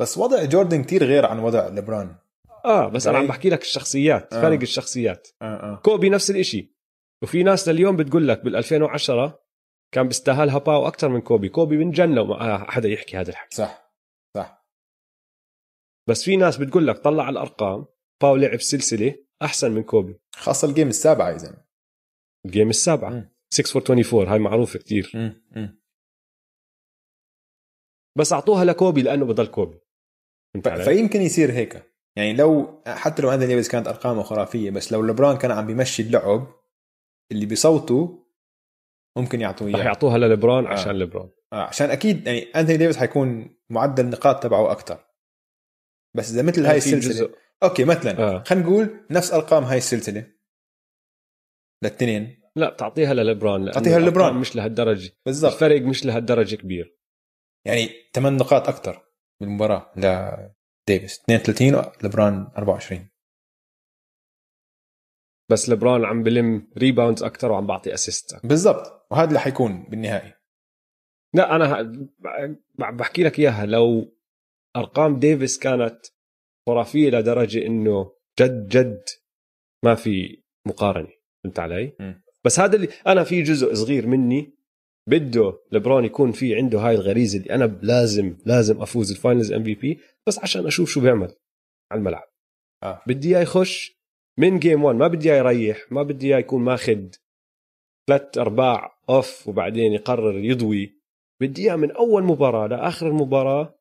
بس وضع جوردن كتير غير عن وضع لبرون آه بس أنا عم. بحكي لك الشخصيات آه. فرق الشخصيات. آه آه. كوبي نفس الإشي. وفي ناس لليوم بتقول لك بال 2010 كان بيستاهلها باو أكثر من كوبي. كوبي بنجن لو ما حدا يحكي هذا الحكي. صح صح. بس في ناس بتقول لك طلع على الأرقام باو لعب سلسلة أحسن من كوبي خاصة ال game السابعة يا زلمة ال game السابعة مم. 6 for 24 هاي معروفة. مم. بس أعطوها لكوبي لأنه بضل كوبي؟ فيمكن يصير هيك يعني لو حتى لو انتوني ديفيس كانت ارقامه خرافية بس لو لبرون كان عم بيمشي اللعب اللي بصوته ممكن يعطوه رح إياه يعطوها للبرون آه. عشان لبرون آه عشان أكيد يعني أنتوني ديفيس حيكون معدل النقاط تبعه أكثر بس إذا مثل هاي في السلسلة أوكي مثلا آه. خلينا نقول نفس أرقام هاي السلسلة. للتنين لا تعطيها للبرون لأنه تعطيها. الأرقام مش لهالدرجة. بالضبط. الفرق مش لهالدرجة كبير. يعني 8 نقاط أكثر بالمباراه لديفيس 32 لبرون 24 بس لبرون عم بلم rebounds أكثر وعم بعطي assist بالضبط. وهذا اللي حيكون بالنهائي. لا أنا بحكي لك إياها. لو أرقام ديفيس كانت خرافية لدرجه إنه جد جد ما في مقارنة فهمت علي؟ مم. بس هذا اللي أنا في جزء صغير مني بده لبرون يكون في عنده هاي الغريزة اللي أنا لازم لازم أفوز ال finals MVP بس عشان أشوف شو بيعمل على الملعب آه. بدي إياه يخش من game 1 ما بدي إياه يريح ما بدي إياه يكون ماخذ ثلاث أرباع اوف وبعدين يقرر يضوي بدي إياه من أول مباراة لآخر المباراة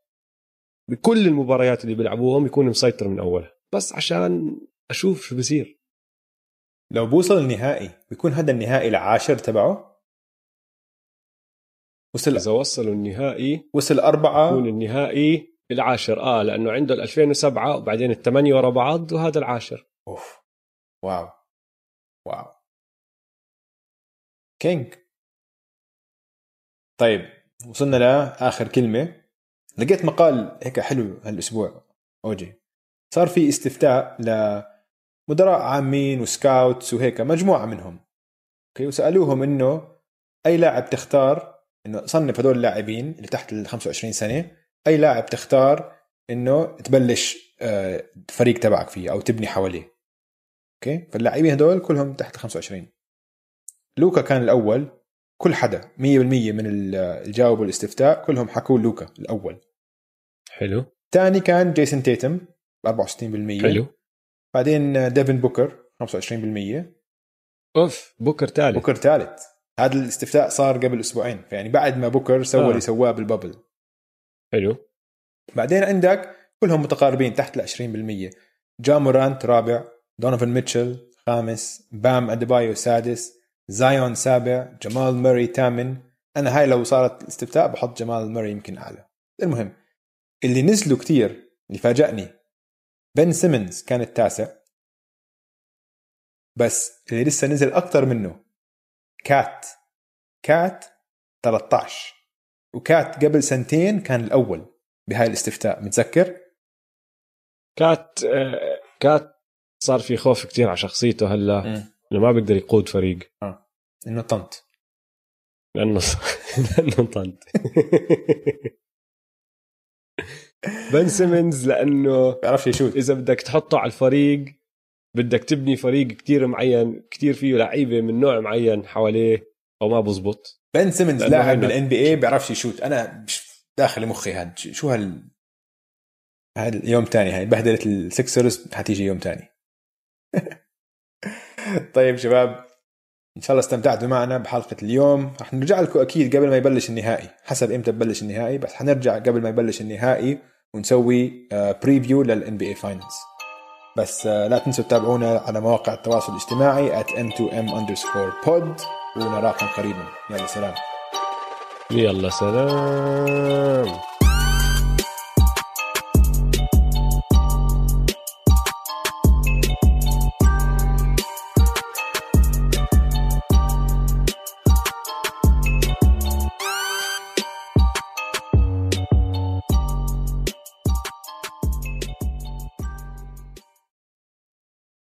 بكل المباريات اللي بيلعبوهم يكون مسيطر من أولها. بس عشان أشوف شو بصير لو بوصل النهائي بيكون هذا النهائي العاشر تبعه؟ وصل إذا وصلوا النهائي وصل أربعة. يكون النهائي العاشر. آه لأنه عنده ال 2007 وبعدين الثمانية ورا بعض وهذا العاشر. أوف. Wow. Wow. King. طيب وصلنا لآخر كلمة. لقيت مقال هيك حلو هالأسبوع أوجي. صار في استفتاء لمدراء عامين و scouts وهيك مجموعة منهم. أوكي وسألوهم إنه أي لاعب تختار إنه صنف هدول اللاعبين اللي تحت ال 25 سنة أي لاعب تختار إنه تبلش آه، فريق تبعك فيه أو تبني حواليه. أوكي؟ فاللاعبين هدول كلهم تحت ال 25 لوكا كان الأول كل حدا 100% من اللي جاوبوا الاستفتاء كلهم حكوا لوكا الأول. حلو. ثاني كان جيسون تيتم ب 64% حلو. بعدين ديفن بوكر 25% أوف بوكر ثالث بوكر ثالث هذا الاستفتاء صار قبل أسبوعين فيعني بعد ما بوكر سوى آه. اللي سواه بال bubble حلو. بعدين عندك كلهم متقاربين تحت ال 20% جا مورانت رابع دونيفن ميتشل خامس بام اديبايو سادس زايون سابع جمال Murray ثامن أنا هاي لو صارت الاستفتاء بحط جمال Murray يمكن أعلى. المهم اللي نزلوا كتير اللي فاجأني بن سيمنز كان التاسع. بس اللي لسه نزل أكثر منه كات. كات 13 وكات قبل سنتين كان الأول بهاي الاستفتاء متذكر؟ كات آه، كات صار في خوف كتير على شخصيته هلا. انه ما بيقدر يقود فريق. إنه طنط. لأنه لأنه طنط. بن سيمنز لأنه بيعرفش يشوت. إذا بدك تحطه على الفريق بدك تبني فريق كتير معين كتير فيه لعيبة من نوع معين حواليه أو ما بزبط. بن سيمنز لاعب بال NBA بيعرفش يشوت. أنا داخل مخي هاد. شو هال هاد يوم تاني هاي؟ بهدلة ال Sixers حتيجي يوم تاني. طيب شباب إن شاء الله استمتعتوا معنا بحلقة اليوم. رح نرجع لكم أكيد قبل ما يبلش النهائي. حسب إمتى ببلش النهائي بس حنرجع قبل ما يبلش النهائي ونسوي preview لل NBA finals بس آه، لا تنسوا تتابعونا على مواقع التواصل الاجتماعي at m2m underscore pod. ونراكم قريبا يلا سلام. يلا سلام.